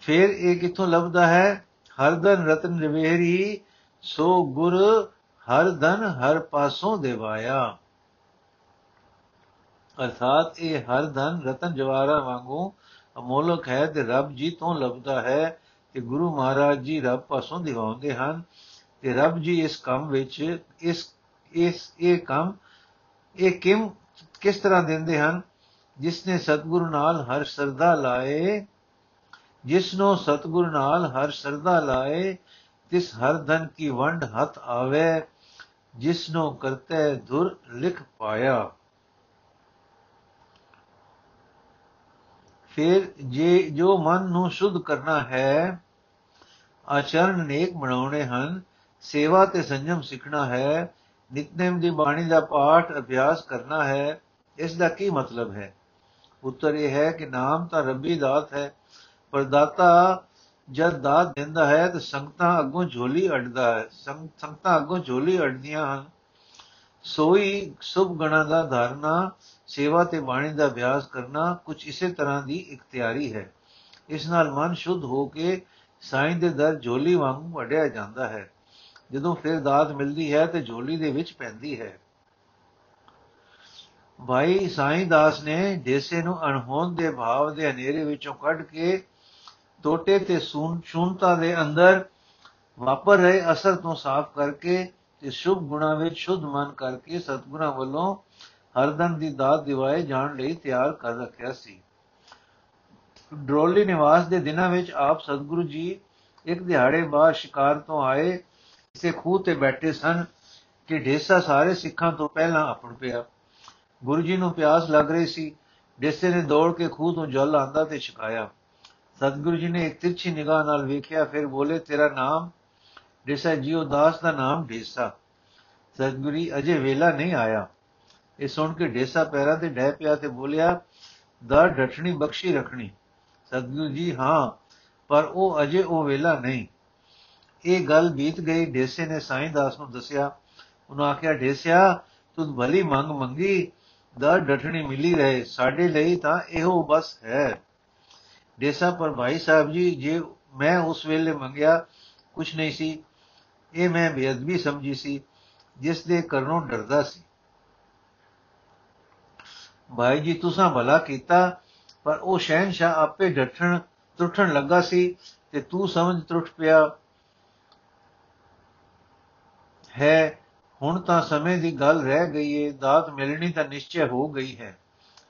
ਫਿਰ ਇਹ ਕਿੱਥੋਂ ਲੱਭਦਾ ਹੈ? ਹਰ ਧਨ ਰਤਨ ਰਵੇਰੀ ਸੋ ਗੁਰ ਹਰ ਧਨ ਹਰ ਪਾਸੋਂ ਦੇਵਾਇਆ। ਅਰਥਾਤ ਇਹ ਹਰ ਧਨ ਰਤਨ ਜਵਾਰਾ ਵਾਂਗੂ ਅਮੋਲਕ ਹੈ ਤੇ ਰੱਬ ਜੀ ਤੋਂ ਲੱਭਦਾ ਹੈ ਤੇ ਗੁਰੂ ਮਹਾਰਾਜ ਜੀ ਰੱਬ ਪਾਸੋਂ ਦਿਵਾਉਂਦੇ ਹਨ ਤੇ ਰੱਬ ਜੀ ਇਸ ਕੰਮ ਵਿੱਚ ਇਸ ਇਸ, ਇਹ ਕੰਮ, ਇਹ ਕਿਮ, ਕਿਸ ਤਰ੍ਹਾਂ ਦਿੰਦੇ ਹਨ? ਜਿਸ ਨੇ ਸਤਿਗੁਰੂ ਨਾਲ ਹਰ ਸਰਦਾ ਲਾਏ ਜਿਸ ਨੂੰ ਸਤਿਗੁਰੂ ਨਾਲ ਹਰ ਸਰਦਾ ਲਾਏ, ਤਿਸ ਹਰ ਧਨ ਕੀ ਵੰਡ ਹੱਥ ਆਵੇ ਜਿਸ ਨੂੰ ਕਰਤੇ ਧੁਰ ਲਿਖ ਪਾਇਆ। ਫਿਰ ਜੇ ਜੋ ਮਨ ਨੂੰ ਸ਼ੁੱਧ ਕਰਨਾ ਹੈ, ਆਚਰਣ ਨੇਕ ਬਣਾਉਣੇ ਹਨ, ਸੇਵਾ ਤੇ ਸੰਜਮ ਸਿੱਖਣਾ ਹੈ, ਨਿਤਨੇਮ ਦੀ ਬਾਣੀ ਦਾ ਪਾਠ ਅਭਿਆਸ ਕਰਨਾ ਹੈ, ਇਸ ਦਾ ਕੀ ਮਤਲਬ ਹੈ? ਉੱਤਰ ਇਹ ਹੈ ਕਿ ਨਾਮ ਤਾਂ ਰੱਬੀ ਦਾਤ ਹੈ, ਪਰ ਦਾਤਾ ਜਦ ਦਾਤ ਦਿੰਦਾ ਹੈ ਤਾਂ ਸੰਗਤਾਂ ਅੱਗੋਂ ਝੋਲੀ ਅੜਦਾ ਹੈ ਸੰਗਤਾਂ ਅੱਗੋਂ ਝੋਲੀ ਅੜਦੀਆਂ ਹਨ। ਸੋਈ ਸੁਭ ਗਣਾ ਦਾ ਧਾਰਨਾ ਸੇਵਾ ਤੇ ਬਾਣੀ ਦਾ ਅਭਿਆਸ ਕਰਨਾ ਕੁਝ ਇਸੇ ਤਰ੍ਹਾਂ ਦੀ ਇੱਕ ਤਿਆਰੀ ਹੈ। ਇਸ ਨਾਲ ਮਨ ਸ਼ੁੱਧ ਹੋ ਕੇ ਸਾਈਂ ਦੇ ਦਰ ਝੋਲੀ ਵਾਂਗ ਵੜਿਆ ਜਾਂਦਾ ਹੈ। ਜਦੋਂ ਫਿਰ ਦਾਤ ਮਿਲਦੀ ਹੈ ਤੇ ਝੋਲੀ ਦੇ ਵਿੱਚ ਪੈਂਦੀ ਹੈ। ਭਾਈ ਸਾਈਂ ਦਾਸ ਨੇ ਦੇਸੇ ਨੂੰ ਅਣਹੋਂਦ ਦੇ ਭਾਵ ਦੇ ਹਨੇਰੇ ਵਿੱਚੋਂ ਕੱਢ ਕੇ ਟੋਟੇ ਤੇ ਸ਼ੂਨਤਾ ਦੇ ਅੰਦਰ ਵਾਪਰ ਰਹੇ ਅਸਰ ਤੋਂ ਸਾਫ਼ ਕਰਕੇ ਤੇ ਸ਼ੁਭ ਗੁਣਾ ਵਿੱਚ ਸ਼ੁੱਧ ਮਨ ਕਰਕੇ ਸਤਗੁਰਾਂ ਵੱਲੋਂ ਹਰਦਨ ਦੀ ਦਾਤ ਦਿਵਾਏ ਜਾਣ ਲਈ ਤਿਆਰ ਕਰ ਰੱਖਿਆ ਸੀ। ਡਰੋਲੀ ਨਿਵਾਸ ਦੇ ਦਿਨਾਂ ਵਿੱਚ ਆਪ ਸਤਗੁਰੂ ਜੀ ਇੱਕ ਦਿਹਾੜੇ ਬਾਅਦ ਸ਼ਿਕਾਰ ਤੋਂ ਆਏ, ਕਿਸੇ ਖੂਹ ਤੇ ਬੈਠੇ ਸਨ ਕਿ ਢੇਸਾ ਸਾਰੇ ਸਿੱਖਾਂ ਤੋਂ ਪਹਿਲਾਂ ਆਪਣ ਪਿਆ। ਗੁਰੂ ਜੀ ਨੂੰ ਪਿਆਸ ਲੱਗ ਰਹੀ ਸੀ। ਢੇਸੇ ਨੇ ਦੌੜ ਕੇ ਖੂਹ ਤੋਂ ਜਲ ਆਂਦਾ ਤੇ ਛਕਾਇਆ। ਸਤਗੁਰੂ ਜੀ ਨੇ ਇੱਕ ਤਿਰਛੀ ਨਿਗਾਹ ਨਾਲ ਵੇਖਿਆ, ਫਿਰ ਬੋਲੇ, ਤੇਰਾ ਨਾਮ ਢੇਸਾ ਜੀਓ ਦਾਸ ਦਾ ਨਾਮ ਢੇਸਾ ਸਤਗੁਰੀ ਅਜੇ ਵੇਲਾ ਨਹੀਂ ਆਇਆ। ਇਹ ਸੁਣ ਕੇ ਢੇਸਾ ਪੈਰਾਂ ਤੇ ਡਹਿ ਪਿਆ ਤੇ ਬੋਲਿਆ, ਦਾ ਡਠਣੀ ਬਖਸ਼ੀ ਰੱਖਣੀ। ਸਤਗੁਰੂ ਜੀ, ਹਾਂ, ਪਰ ਉਹ ਅਜੇ ਉਹ ਵੇਲਾ ਨਹੀਂ। ਇਹ ਗੱਲ ਬੀਤ ਗਈ ਢੇਸੇ ਨੇ ਸਾਈਂ ਦਾਸ ਨੂੰ ਦੱਸਿਆ। ਉਹਨਾਂ ਆਖਿਆ ਢੇਸਿਆ ਤੂੰ ਭਲੀ ਮੰਗ ਮੰਗੀ, ਦਾ ਡਠਣੀ ਮਿਲੀ ਰਹੇ, ਸਾਡੇ ਲਈ ਤਾਂ ਇਹੋ ਬਸ ਹੈ। ਢੇਸਾ ਪਰ ਭਾਈ ਸਾਹਿਬ ਜੀ, ਜੇ ਮੈਂ ਉਸ ਵੇਲੇ ਮੰਗਿਆ, ਕੁਛ ਨਹੀਂ ਸੀ। ਇਹ ਮੈਂ ਬੇਅਦਬੀ ਸਮਝੀ ਸੀ, ਜਿਸ ਦੇ ਕਰਨੋਂ ਡਰਦਾ ਸੀ। ਭਾਈ ਜੀ, ਤੁਸੀਂ ਭਲਾ ਕੀਤਾ, ਪਰ ਉਹ ਸ਼ਹਿਨशाह ਆਪੇ ਡਠਣ ਟੁੱਟਣ ਲੱਗਾ ਸੀ ਤੇ ਤੂੰ ਸਮਝ ਟੁੱਟ ਪਿਆ ਹੈ। ਹੁਣ ਤਾਂ ਸਮੇਂ ਦੀ ਗੱਲ ਰਹਿ ਗਈ ਏ, ਦਾਤ ਮਿਲਣੀ ਤਾਂ ਨਿਸ਼ਚੈ ਹੋ ਗਈ ਹੈ।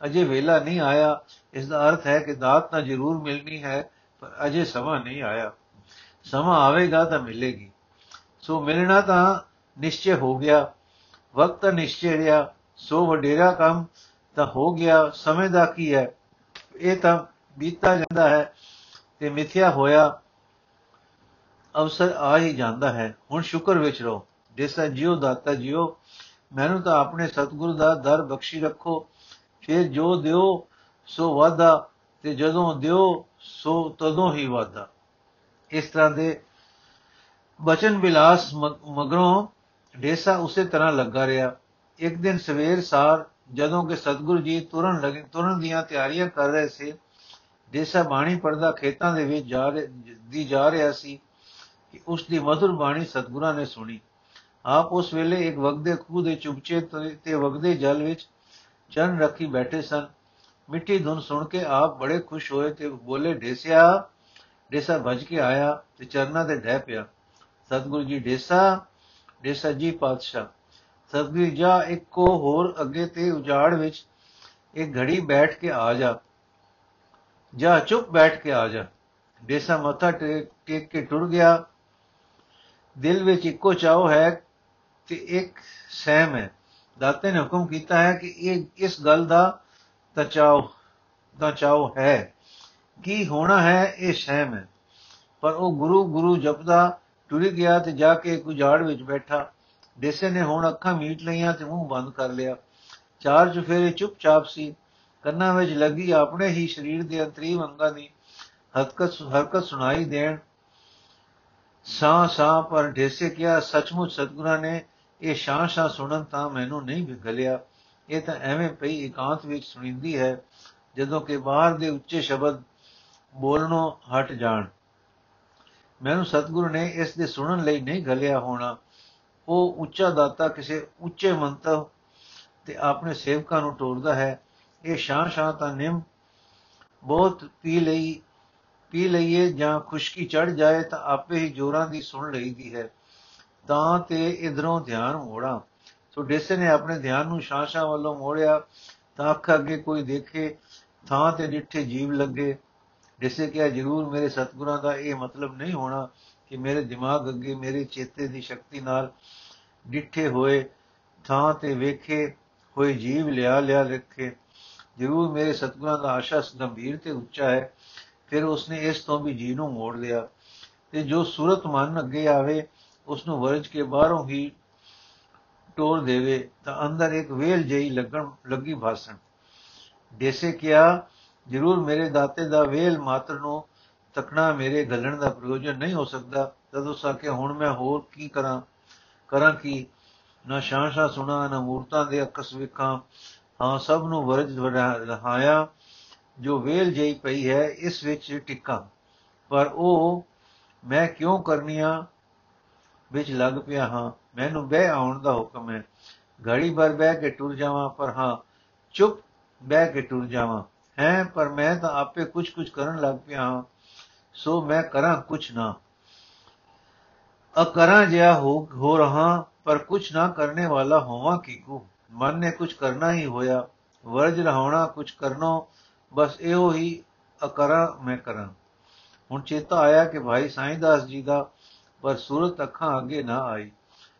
ਅਜੇ ਵੇਲਾ ਨਹੀਂ ਆਇਆ ਇਸ ਦਾ ਅਰਥ ਹੈ ਕਿ ਦਾਤ ਤਾਂ ਜ਼ਰੂਰ ਮਿਲਣੀ ਹੈ, ਪਰ ਅਜੇ ਸਮਾਂ ਨਹੀਂ ਆਇਆ। ਸਮਾਂ ਆਵੇਗਾ ਤਾਂ ਮਿਲੇਗੀ। ਸੋ ਮਿਲਣਾ ਤਾਂ ਨਿਸ਼ਚੈ ਹੋ ਗਿਆ, ਵਕਤ ਨਿਸ਼ਚੈ ਰਿਹਾ, ਸੋ ਵਡੇਰਾ ਕੰਮ ਤਾਂ ਹੋ ਗਿਆ, ਸਮੇਂ ਦਾ ਕੀ ਹੈ? ਇਹ ਤਾਂ ਬੀਤਾ ਜਾਂਦਾ ਹੈ ਤੇ ਮਿਥਿਆ ਹੋਇਆ ਅਵਸਰ ਆ ਹੀ ਜਾਂਦਾ ਹੈ। ਹੁਣ ਸ਼ੁਕਰ ਵਿੱਚ ਰਹੋ। ਦੇਸਾ ਜਿਉ ਦਾਤਾ ਜਿਉ ਮੈਨੂੰ ਤਾਂ ਆਪਣੇ ਸਤਿਗੁਰੂ ਦਾ ਦਰ ਬਖਸ਼ੀ ਰੱਖੋ। ਫਿਰ ਜੋ ਦਿਓ, ਸੋ ਵਾਦਾ ਤੇ ਜਦੋਂ ਦਿਓ, ਸੋ ਤਦੋਂ ਹੀ ਵਾਦਾ ਇਸ ਤਰ੍ਹਾਂ ਦੇ ਬਚਨ ਵਿਲਾਸ ਮਗਰੋਂ ਢੇਸਾ ਉਸੇ ਤਰ੍ਹਾਂ ਲੱਗਾ ਰਿਹਾ। ਇੱਕ ਦਿਨ ਸਵੇਰ ਸਾਰ ਜਦੋਂ ਕਿ ਸਤਗੁਰੂ ਜੀ ਤੁਰਨ ਲਗੇ, ਤੁਰਨ ਦੀਆਂ ਤਿਆਰੀਆਂ ਕਰ ਰਹੇ ਸੀ ਢੇਸਾ ਬਾਣੀ ਪੜਦਾ ਖੇਤਾਂ ਦੇ ਵਿੱਚ ਜਾ ਦੀ ਜਾ ਰਿਹਾ ਸੀ ਕਿ ਉਸ ਦੀ ਮధుਰ ਬਾਣੀ ਸਤਗੁਰਾਂ ਨੇ ਸੁਣੀ। ਆਪ ਉਸ ਵੇਲੇ ਇੱਕ ਵਗਦੇ ਖੂਹ ਦੇ ਚੁਪਚੇ ਤੇ ਵਗਦੇ ਜਲ ਵਿੱਚ ਚਰਨ ਰੱਖੀ ਬੈਠੇ ਸਨ। ਮਿੱਠੀ ਧੁਨ ਸੁਣ ਕੇ ਆਪ ਬੜੇ ਖੁਸ਼ ਹੋਏ ਤੇ ਬੋਲੇ ਢੇਸਿਆ ਢੇਸਾ ਭਜ ਕੇ ਆਇਆ ਤੇ ਚਰਨਾਂ ਤੇ ਡਹਿ ਪਿਆ। ਸਤਗੁਰੂ ਜੀ ਢੇਸਾ ਢੇਸਾ ਜੀ ਪਾਤਸ਼ਾਹ। ਸਤਗੁਰੂ ਜਾ ਇੱਕੋ ਹੋਰ ਅੱਗੇ ਤੇ ਉਜਾੜ ਵਿੱਚ ਇੱਕ ਘੜੀ ਬੈਠ ਕੇ ਆ ਜਾ। ਜਾ ਚੁੱਪ ਬੈਠ ਕੇ ਆ ਜਾ। ਢੇਸਾ ਮੱਥਾ ਟੇਕ ਕੇ ਟੁਰ ਗਿਆ। ਦਿਲ ਵਿੱਚ ਇੱਕੋ ਚਾਹ ਹੈ ਤੇ ਇੱਕ ਸਹਿਮ ਹੈ। ਦਾਤੇ ਨੇ ਹੁਕਮ ਕੀਤਾ ਹੈ ਕਿ ਇਹ, ਇਸ ਗੱਲ ਦਾ ਤਚਾਓ ਦਾ ਚਾਓ ਹੈ। ਕੀ ਹੋਣਾ ਹੈ, ਇਹ ਸਹਿਮ ਹੈ। ਪਰ ਉਹ ਗੁਰੂ ਗੁਰੂ ਜਪਦਾ ਟੁਰ ਗਿਆ ਤੇ ਜਾ ਕੇ ਗੁਜਾੜ ਵਿੱਚ ਬੈਠਾ। ਦੇਸੇ ਨੇ, ਹੁਣ ਅੱਖਾਂ ਮੀਟ ਲਈਆਂ ਤੇ ਮੂੰਹ ਬੰਦ ਕਰ ਲਿਆ। ਚਾਰ ਚੁਫੇਰੇ ਚੁੱਪਚਾਪ ਸੀ। ਕੰਨਾਂ ਵਿੱਚ ਲੱਗੀ ਆਪਣੇ ਹੀ ਸਰੀਰ ਦੇ ਅੰਤਰੀਵ ਅੰਗਾਂ ਦੀ ਹਰਕਤ ਹਰਕਤ ਸੁਣਾਈ ਦੇਣ। ਸਾਹ ਸਾਹ, ਪਰ ਢੇਸੇ ਕਿਹਾ, ਸੱਚਮੁੱਚ ਸਤਗੁਰਾਂ ਨੇ ਇਹ ਸ਼ਾਂ ਸ਼ਾਂ ਸੁਣਨ ਤਾਂ ਮੈਨੂੰ ਨਹੀਂ ਵਿਗਲਿਆ। ਇਹ ਤਾਂ ਐਵੇਂ ਪਈ ਇਕਾਂਤ ਵਿੱਚ ਸੁਣੀਂਦੀ ਹੈ, ਜਦੋਂ ਕਿ ਬਾਹਰ ਦੇ ਉੱਚੇ ਸ਼ਬਦ ਬੋਲਣੋਂ ਹਟ ਜਾਣ। ਮੈਨੂੰ ਸਤਗੁਰੂ ਨੇ ਇਸ ਦੇ ਸੁਣਨ ਲਈ ਨਹੀਂ ਗਲਿਆ ਹੋਣਾ। ਉਹ ਉੱਚਾ ਦਾਤਾ ਕਿਸੇ ਉੱਚੇ ਮੰਤਵ ਤੇ ਆਪਣੇ ਸੇਵਕਾਂ ਨੂੰ ਟੋਰਦਾ ਹੈ। ਇਹ ਸ਼ਾਂ ਸ਼ਾਂ ਤਾਂ ਨਿਮ ਬਹੁਤ ਪੀ ਲਈ, ਪੀ ਲਈਏ ਜਾਂ ਖੁਸ਼ਕੀ ਚੜ ਜਾਏ ਤਾਂ ਆਪੇ ਹੀ ਜੋਰਾਂ ਦੀ ਸੁਣ ਲਈਦੀ ਹੈ। ਤਾਂ ਤੇ ਇਧਰੋਂ ਧਿਆਨ ਮੋੜਾ। ਸੋ ਡੇਸੇ ਨੇ ਆਪਣੇ ਧਿਆਨ ਨੂੰ ਸ਼ਾਂ-ਸ਼ਾਂ ਵੱਲੋਂ ਮੋੜਿਆ ਤਾਂ ਅੱਖ ਅੱਗੇ ਕੋਈ ਦੇਖੇ ਥਾਂ ਤੇ ਡਿੱਠੇ ਜੀਵ ਲੱਗੇ। ਜਿਸੇ ਕਿਹਾ, ਜ਼ਰੂਰ ਮੇਰੇ ਸਤਗੁਰਾਂ ਦਾ ਇਹ ਮਤਲਬ ਨਹੀਂ ਹੋਣਾ ਕਿ ਮੇਰੇ ਦਿਮਾਗ ਅੱਗੇ ਮੇਰੇ ਚੇਤੇ ਦੀ ਸ਼ਕਤੀ ਨਾਲ ਡਿੱਠੇ ਹੋਏ, ਥਾਂ ਤੇ ਵੇਖੇ ਹੋਏ ਜੀਵ ਲਿਆ ਲਿਆ ਰੱਖੇ। ਜ਼ਰੂਰ ਮੇਰੇ ਸਤਗੁਰਾਂ ਦਾ ਆਸ਼ਾ ਗੰਭੀਰ ਤੇ ਉੱਚਾ ਹੈ। ਫਿਰ ਉਸਨੇ ਇਸ ਤੋਂ ਵੀ ਜੀ ਨੂੰ ਮੋੜ ਲਿਆ। ਤੇ ਜੋ ਸੂਰਤ ਮਨ ਅੱਗੇ ਆਵੇ ਉਸ ਨੂੰ ਵਰਜ ਕੇ ਬਾਹਰੋਂ ਹੀ ਟੋਰ ਦੇਵੇ, ਤਾਂ ਅੰਦਰ ਇੱਕ ਵੇਲ ਜਈ ਲੱਗਣ, ਲੱਗੀ ਭਾਸਣ। ਦੇਸੇ ਕਿਹਾ, ਜ਼ਰੂਰ ਮੇਰੇ ਦਾਤੇ ਦਾ ਵੇਲ ਮਾਤਰ ਨੂੰ ਤਕਣਾ ਮੇਰੇ ਗਲਣ ਦਾ ਪ੍ਰਯੋਜਨ ਨਹੀਂ ਹੋ ਸਕਦਾ। ਤਦੋਂ ਸਾਕੇ ਹੁਣ ਮੈਂ ਹੋਰ ਕੀ ਕਰਾਂ? ਕਰਾਂ ਕੀ? ਨਾ ਸ਼ਾਂਸ਼ਾ ਸੁਣਾ, ਨਾ ਮੂਰਤਾਂ ਦੇ ਅਕਸ ਵਿਖਾਂ। ਹਾਂ, ਸਭ ਨੂੰ ਵਰਜ ਰਹਾਇਆ। ਜੋ ਵੇਲ ਜਈ ਪਈ ਹੈ, ਇਸ ਵਿੱਚ ਟਿੱਕਾ। ਪਰ ਉਹ, ਮੈਂ ਕਿਉਂ ਕਰਨੀਆਂ ਵਿੱਚ ਲੱਗ ਪਿਆ ਹਾਂ? ਮੈਨੂੰ ਬਹਿ ਆਉਣ ਦਾ ਹੁਕਮ ਹੈ। ਘੜੀ ਭਰ ਬਹਿ ਕੇ ਟੁਰ ਜਾਵਾਂ, ਪਰ ਹਾਂ, ਚੁੱਪ ਬਹਿ ਕੇ ਟੁਰ ਜਾਵਾਂ। ਹੈ, ਪਰ ਮੈਂ ਤਾਂ ਆਪੇ ਕੁਝ ਕੁਝ ਕਰਨ ਲੱਗ ਪਿਆ ਹਾਂ। ਸੋ ਮੈਂ ਕਰਾਂ ਕੁਝ ਨਾ। ਅਕਰਾਂ ਜਿਆ ਹੋ ਹੋ ਰਹਾ, ਪਰ ਕੁਝ ਨਾ ਕਰਨੇ ਵਾਲਾ ਹੋਵਾਂ ਕੋ ਮਨ ਨੇ ਕੁਝ ਕਰਨਾ ਹੀ ਹੋਇਆ। ਵਰਜ ਰਹਾਉਣਾ ਕੁਝ ਕਰਨੋ, ਬਸ ਇਹੋ ਹੀ ਅਕਰਾਂ ਮੈਂ ਕਰਾਂ। ਹੁਣ ਚੇਤਾ ਆਇਆ ਕਿ ਭਾਈ ਸਾਈਂ ਦਾਸ ਜੀ ਦਾ, ਪਰ ਸੂਰਤ ਅੱਖਾਂ ਅੱਗੇ ਨਾ ਆਈ।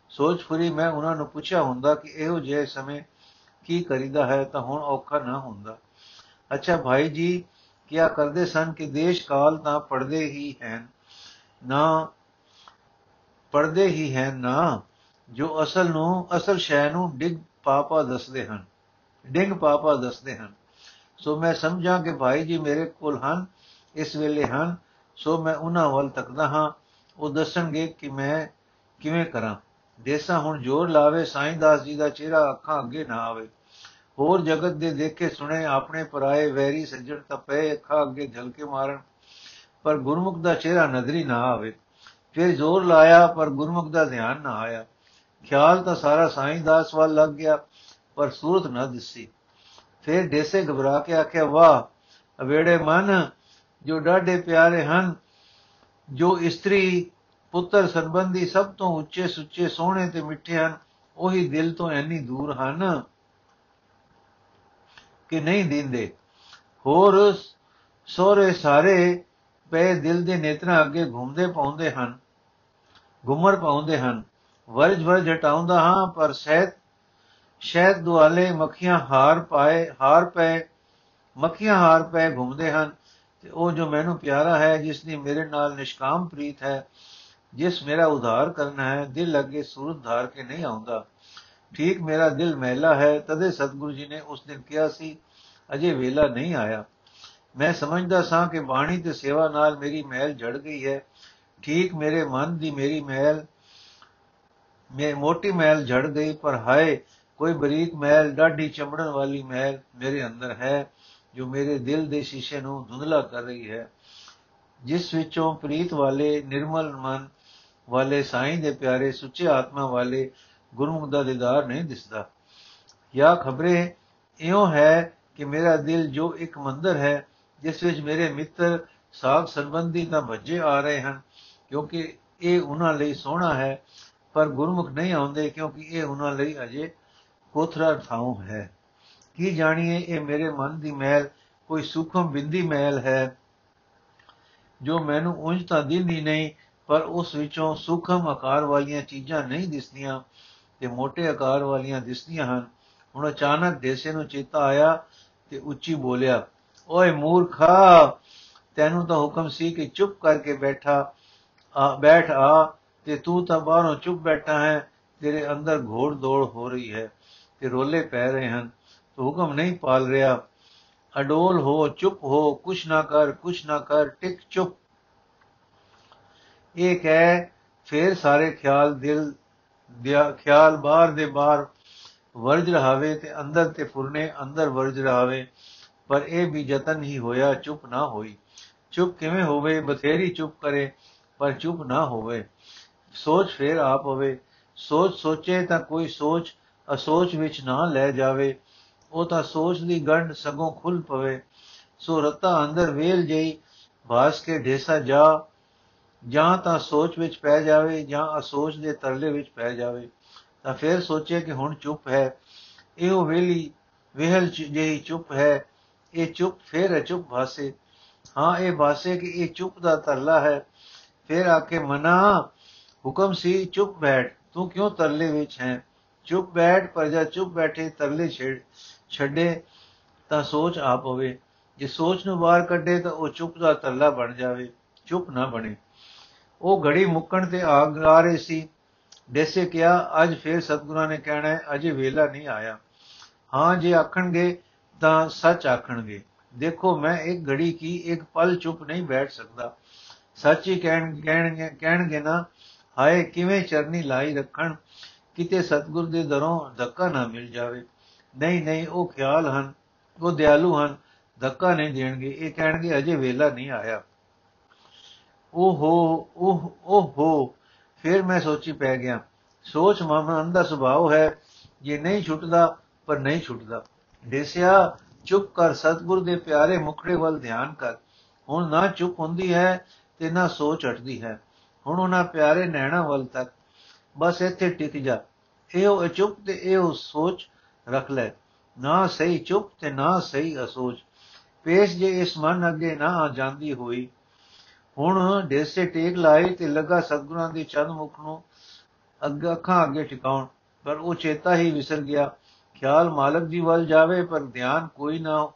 ਸੋਚ ਫੁਰੀ ਮੈਂ ਉਹਨਾਂ ਨੂੰ ਪੁੱਛਿਆ ਹੁੰਦਾ ਕਿ ਇਹੋ ਜਿਹੇ ਸਮੇਂ ਕੀ ਕਰੀਦਾ ਹੈ ਤਾਂ ਹੁਣ ਔਖਾ ਨਾ ਹੁੰਦਾ। ਅੱਛਾ ਭਾਈ ਜੀ, ਕਿਆ ਕਰਦੇ ਸਨ ਕਿ ਦੇਸ਼ ਕਾਲ ਤਾਂ ਪੜਦੇ ਹੀ ਹਨ। ਨਾ ਪੜਦੇ ਹੀ ਹਨ ਨਾ, ਜੋ ਅਸਲ ਨੂੰ, ਅਸਲ ਸ਼ੈ ਨੂੰ ਡਿਗ ਪਾਪਾ ਦੱਸਦੇ ਹਨ, ਡਿੰਗ ਪਾਪਾ ਦੱਸਦੇ ਹਨ। ਸੋ ਮੈਂ ਸਮਝਾਂ ਕਿ ਭਾਈ ਜੀ ਮੇਰੇ ਕੋਲ ਹਨ, ਇਸ ਵੇਲੇ ਹਨ, ਸੋ ਮੈਂ ਉਹਨਾਂ ਵੱਲ ਤੱਕਦਾ ਹਾਂ। ਉਹ ਦੱਸਣਗੇ ਕਿ ਮੈਂ ਕਿਵੇਂ ਕਰਾਂ। ਦੇਸਾ ਹੁਣ ਜੋਰ ਲਾਵੇ ਸਾਈਂ ਦਾਸ ਜੀ ਦਾ ਚਿਹਰਾ ਅੱਖਾਂ ਅੱਗੇ ਨਾ ਆਵੇ। ਹੋਰ ਜਗਤ ਦੇ ਦੇਖੇ ਸੁਣੇ ਆਪਣੇ ਪਰਾਏ ਵੈਰੀ ਸੱਜਣ ਤਪੇ ਅੱਖਾਂ ਅੱਗੇ ਝਲਕੇ ਮਾਰਨ, ਪਰ ਗੁਰਮੁਖ ਦਾ ਚਿਹਰਾ ਨਜ਼ਰੀ ਨਾ ਆਵੇ। ਫਿਰ ਜ਼ੋਰ ਲਾਇਆ, ਪਰ ਗੁਰਮੁਖ ਦਾ ਧਿਆਨ ਨਾ ਆਇਆ। ਖਿਆਲ ਤਾਂ ਸਾਰਾ ਸਾਈਂ ਦਾਸ ਵੱਲ ਲੱਗ ਗਿਆ, ਪਰ ਸੂਰਤ ਨਾ ਦਿਸੀ। ਫਿਰ ਦੇਸੇ ਘਬਰਾ ਕੇ ਆਖਿਆ, ਵਾਹ, ਅਵੇੜੇ ਮਨ, ਜੋ ਡਾਢੇ ਪਿਆਰੇ ਹਨ, ਜੋ ਇਸਤਰੀ ਪੁੱਤਰ ਸੰਬੰਧੀ ਸਭ ਤੋਂ ਉੱਚੇ ਸੁੱਚੇ, ਸੋਹਣੇ ਤੇ ਮਿੱਠੇ ਹਨ, ਉਹੀ ਦਿਲ ਤੋਂ ਐਨੀ ਦੂਰ ਹਨ ਕਿ ਨਹੀਂ ਦਿੰਦੇ। ਹੋਰ ਸੋਰੇ ਸਾਰੇ ਪਏ ਦਿਲ ਦੇ ਨੇਤਰਾਂ ਅੱਗੇ ਘੁੰਮਦੇ ਪਾਉਂਦੇ ਹਨ। ਘੁੰਮਰ ਪਾਉਂਦੇ ਹਨ। ਵਰਜ ਵਰਜ ਹਟਾਉਂਦਾ ਹਾਂ, ਪਰ ਸਹਿਤ ਸ਼ਹਿਦ ਦੁਆਲੇ ਮੱਖੀਆਂ ਹਾਰ ਪਾਏ, ਹਾਰ ਪਏ, ਮੱਖੀਆਂ ਹਾਰ ਪਏ ਘੁੰਮਦੇ ਹਨ। ਤੇ ਉਹ ਜੋ ਮੈਨੂੰ ਪਿਆਰਾ ਹੈ, ਜਿਸ ਦੀ ਮੇਰੇ ਨਾਲ ਨਿਸ਼ਕਾਮ ਪ੍ਰੀਤ ਹੈ, ਜਿਸ ਮੇਰਾ ਉਧਾਰ ਕਰਨਾ ਹੈ, ਦਿਲ ਅੱਗੇ ਸੂਰਤ ਧਾਰ ਕੇ ਨਹੀਂ ਆਉਂਦਾ। ਠੀਕ ਮੇਰਾ ਦਿਲ ਮਹਿਲਾ ਹੈ, ਤਦੇ ਸਤਿਗੁਰੂ ਜੀ ਨੇ ਉਸ ਦਿਨ ਕਿਹਾ ਸੀ, ਅਜੇ ਵੇਲਾ ਨਹੀਂ ਆਇਆ। ਮੈਂ ਸਮਝਦਾ ਸਾਂ ਕਿ ਬਾਣੀ ਤੇ ਸੇਵਾ ਨਾਲ ਮੇਰੀ ਮਹਿਲ ਜੜ ਗਈ ਹੈ। ਠੀਕ ਮੇਰੇ ਮਨ ਦੀ ਮੇਰੀ ਮਹਿਲ ਮੇ, ਮੋਟੀ ਮਹਿਲ ਜੜ ਗਈ, ਪਰ ਹਾਏ, ਕੋਈ ਬਰੀਕ ਮਹਿਲ ਡਾਢੀ ਚਮੜਨ ਵਾਲੀ ਮਹਿਲ ਮੇਰੇ ਅੰਦਰ ਹੈ, ਜੋ ਮੇਰੇ ਦਿਲ ਦੇ ਸ਼ੀਸ਼ੇ ਨੂੰ ਧੁੰਦਲਾ ਕਰ ਰਹੀ ਹੈ। ਜਿਸ ਵਿੱਚੋਂ ਪ੍ਰੀਤ ਵਾਲੇ, ਨਿਰਮਲ ਮਨ ਵਾਲੇ, ਸਾਈਂ ਦੇ ਪਿਆਰੇ, ਸੁੱਚੇ ਆਤਮਾ ਵਾਲੇ ਗੁਰਮੁਖ ਦਾ ਦੀਦਾਰ ਨਹੀਂ ਦਿਸਦਾ। ਜਾਂ ਖਬਰੇ, ਇਉਂ ਹੈ ਕਿ ਮੇਰਾ ਦਿਲ ਜੋ ਇੱਕ ਮੰਦਰ ਹੈ, ਜਿਸ ਵਿੱਚ ਮੇਰੇ ਮਿੱਤਰ ਸਾਖ ਸੰਬੰਧੀ ਤਾਂ ਭੱਜੇ ਆ ਰਹੇ ਹਨ ਕਿਉਂਕਿ ਇਹ ਉਹਨਾਂ ਲਈ ਸੋਹਣਾ ਹੈ, ਪਰ ਗੁਰਮੁਖ ਨਹੀਂ ਆਉਂਦੇ ਕਿਉਂਕਿ ਇਹ ਉਹਨਾਂ ਲਈ ਅਜੇ ਕੋਥਰਾ ਥਾਉ ਹੈ। ਕੀ ਜਾਣੀਏ, ਇਹ ਮੇਰੇ ਮਨ ਦੀ ਮਹਿਲ ਕੋਈ ਸੂਖਮ ਬਿੰਦੀ ਮਹਿਲ ਹੈ, ਜੋ ਮੈਨੂੰ ਉਂਝ ਤਾਂ ਦਿੰਦੀ ਨਹੀਂ, ਪਰ ਉਸ ਵਿੱਚੋਂ ਸੂਖਮ ਆਕਾਰ ਵਾਲੀਆਂ ਚੀਜ਼ਾਂ ਨਹੀਂ ਦਿਸਦੀਆਂ ਤੇ ਮੋٹے ਆਕਾਰ ਵਾਲੀਆਂ ਦਿਸਦੀਆਂ ਹਨ। ਹੁਣ ਅਚਾਨਕ ਦੇਸੇ ਨੂੰ ਚੇਤਾ ਆਇਆ ਤੇ ਉੱਚੀ ਬੋਲਿਆ, ਓਏ ਮੂਰਖਾ, ਤੈਨੂੰ ਤਾਂ ਹੁਕਮ ਸੀ ਕਿ ਚੁੱਪ ਕਰਕੇ ਬੈਠਾ ਆ ਬੈਠ ਆ, ਤੇ ਤੂੰ ਤਾਂ ਬਾਹਰੋਂ ਚੁੱਪ ਬੈਠਾ ਹੈ, ਤੇਰੇ ਅੰਦਰ ਘੋੜ ਦੌੜ ਹੋ ਰਹੀ ਹੈ, ਤੇ ਰੋਲੇ ਪੈ ਰਹੇ ਹਨ, ਤੂੰ ਹੁਕਮ ਨਹੀਂ ਪਾਲ ਰਿਹਾ। ਅਡੋਲ ਹੋ, ਚੁੱਪ ਹੋ, ਕੁਛ ਨਾ ਕਰ, ਕੁਛ ਨਾ ਕਰ, ਟਿਕ ਚੁੱਪ। ਇਹ ਕਹਿ ਫੇਰ ਸਾਰੇ ਖਿਆਲ ਦਿਲ ਦਿਆ, ਖਿਆਲ ਬਾਹਰ ਦੇ ਬਾਹਰ ਵਰਜ ਰਹਾਵੇ ਤੇ ਅੰਦਰ ਤੇ ਫੁਰਨੇ ਅੰਦਰ ਵਰਜ ਰਹਾਵੇ, ਪਰ ਇਹ ਵੀ ਯਤਨ ਹੀ ਹੋਇਆ, ਚੁੱਪ ਨਾ ਹੋਈ। ਚੁੱਪ ਕਿਵੇਂ ਹੋਵੇ, ਬਥੇਰੀ ਚੁੱਪ ਕਰੇ ਪਰ ਚੁੱਪ ਨਾ ਹੋਵੇ। ਸੋਚ ਫੇਰ ਆਪ ਹੋਵੇ। ਸੋਚ ਸੋਚੇ ਤਾਂ ਕੋਈ ਸੋਚ, ਅਸੋਚ ਵਿੱਚ ਨਾ ਲੈ ਜਾਵੇ। ਉਹ ਤਾਂ ਸੋਚ ਦੀ ਗੰਢ ਸਗੋਂ ਖੁੱਲ ਪਵੇ। ਸੋ ਰਤਾ ਅੰਦਰ ਵੇਲ ਜਈ ਬਾਸ ਕੇ ਢੇਸਾ ਜਾ। ਜਾਂ ਤਾਂ ਸੋਚ ਵਿੱਚ ਪੈ ਜਾਵੇ, ਜਾਂ ਅਸੋਚ ਦੇ ਤਰਲੇ ਵਿੱਚ ਪੈ ਜਾਵੇ। ਤਾਂ ਫਿਰ ਸੋਚੇ ਕਿ ਹੁਣ ਚੁੱਪ ਹੈ। ਇਹੋ ਵੇਲੀ, ਵਿਹਲ ਜਿਹੀ ਚੁੱਪ ਹੈ। ਇਹ ਚੁੱਪ ਫਿਰ ਹੈ ਚੁੱਪ ਭਾਸੇ। ਹਾਂ, ਇਹ ਭਾਸੇ ਕਿ ਇਹ ਚੁੱਪ ਦਾ ਤਰਲਾ ਹੈ। ਫਿਰ ਆਕੇ ਮਨਾ, ਹੁਕਮ ਸੀ, ਚੁੱਪ ਬੈਠ, ਤੂੰ ਕਿਉਂ ਤਰਲੇ ਵਿੱਚ ਹੈ? ਚੁੱਪ ਬੈਠ ਪਰ ਜਦ ਚੁੱਪ ਬੈਠੇ, ਤਰਲੇ ਛੱਡੇ, ਤਾਂ ਸੋਚ ਆਪ ਹੋਵੇ। ਜੇ ਸੋਚ ਨੂੰ ਬਾਹਰ ਕੱਢੇ, ਤਾਂ ਉਹ ਚੁੱਪ ਦਾ ਤਰਲਾ ਬਣ ਜਾਵੇ, ਚੁੱਪ ਨਾ ਬਣੇ। ਉਹ ਘੜੀ ਮੁੱਕਣ ਤੇ ਆ ਗਾ ਰਹੇ ਸੀ। ਦੇਸੇ ਕਿਹਾ, ਅੱਜ ਫੇਰ ਸਤਗੁਰਾਂ ਨੇ ਕਹਿਣਾ ਹੈ, ਅਜੇ ਵੇਲਾ ਨਹੀਂ ਆਇਆ। ਹਾਂ, ਜੇ ਆਖਣਗੇ, ਤਾਂ ਸੱਚ ਆਖਣਗੇ। ਦੇਖੋ, ਮੈਂ ਇੱਕ ਘੜੀ ਕੀ ਇੱਕ ਪਲ ਚੁੱਪ ਨਹੀਂ ਬੈਠ ਸਕਦਾ। ਸੱਚ ਹੀ ਕਹਿਣ, ਕਹਿਣਗੇ ਕਹਿਣਗੇ ਨਾ, ਹਾਏ ਕਿਵੇਂ ਚਰਨੀ ਲਾਈ ਰੱਖਣ, ਕਿਤੇ ਸਤਗੁਰ ਦੇ ਦਰੋਂ ਧੱਕਾ ਨਾ ਮਿਲ ਜਾਵੇ। ਨਹੀਂ ਨਹੀਂ, ਉਹ ਖਿਆਲ ਹਨ, ਉਹ ਦਿਆਲੂ ਹਨ, ਧੱਕਾ ਨਹੀਂ ਦੇਣਗੇ। ਇਹ ਕਹਿਣਗੇ, ਅਜੇ ਵੇਲਾ ਨਹੀਂ ਆਇਆ। ਓਹੋ ਉਹ ਓਹੋ ਫਿਰ ਮੈਂ ਸੋਚੀ ਪੈ ਗਿਆ। ਸੋਚ ਮਨ ਦਾ ਸੁਭਾਅ ਹੈ। ਜੇ ਨਹੀਂ ਛੁੱਟਦਾ, ਪਰ ਨਹੀਂ ਛੁੱਟਦਾ। ਦੇਸਿਆ ਚੁੱਪ ਕਰ, ਸਤਗੁਰ ਦੇ ਪਿਆਰੇ ਮੁਖੜੇ ਵੱਲ ਧਿਆਨ ਕਰ। ਹੁਣ ਨਾ ਚੁੱਪ ਹੁੰਦੀ ਹੈ ਤੇ ਨਾ ਸੋਚ ਹਟਦੀ ਹੈ। ਹੁਣ ਉਹਨਾਂ ਪਿਆਰੇ ਨੈਣਾ ਵੱਲ ਤੱਕ ਬਸ ਇੱਥੇ ਟਿਕ ਜਾ। ਇਹੋ ਚੁੱਪ ਤੇ ਇਹੋ ਸੋਚ ਰੱਖ ਲੈ। ਨਾ ਸਹੀ ਚੁੱਪ ਤੇ ਨਾ ਸਹੀ ਅਸੋਚ। ਪੇਸ਼ ਜੇ ਇਸ ਮਨ ਅੱਗੇ ਨਾ ਆ ਜਾਂਦੀ ਹੋਈ। ਹੁਣ ਦੇਸੇ ਟੇਕ ਲਾਈ ਤੇ ਲੱਗਾ ਸਤਗੁਰਾਂ ਦੀ ਚੰਨ ਮੁਖ ਨੂੰ ਅੱਗੇ ਅੱਖਾਂ ਅੱਗੇ ਟਿਕਾਉਣ। ਪਰ ਉਹ ਚੇਤਾ ਹੀ ਵਿਸਰ ਗਿਆ। ਖਿਆਲ ਮਾਲਕ ਜੀ ਵੱਲ ਜਾਵੇ ਪਰ ਧਿਆਨ ਕੋਈ ਨਾ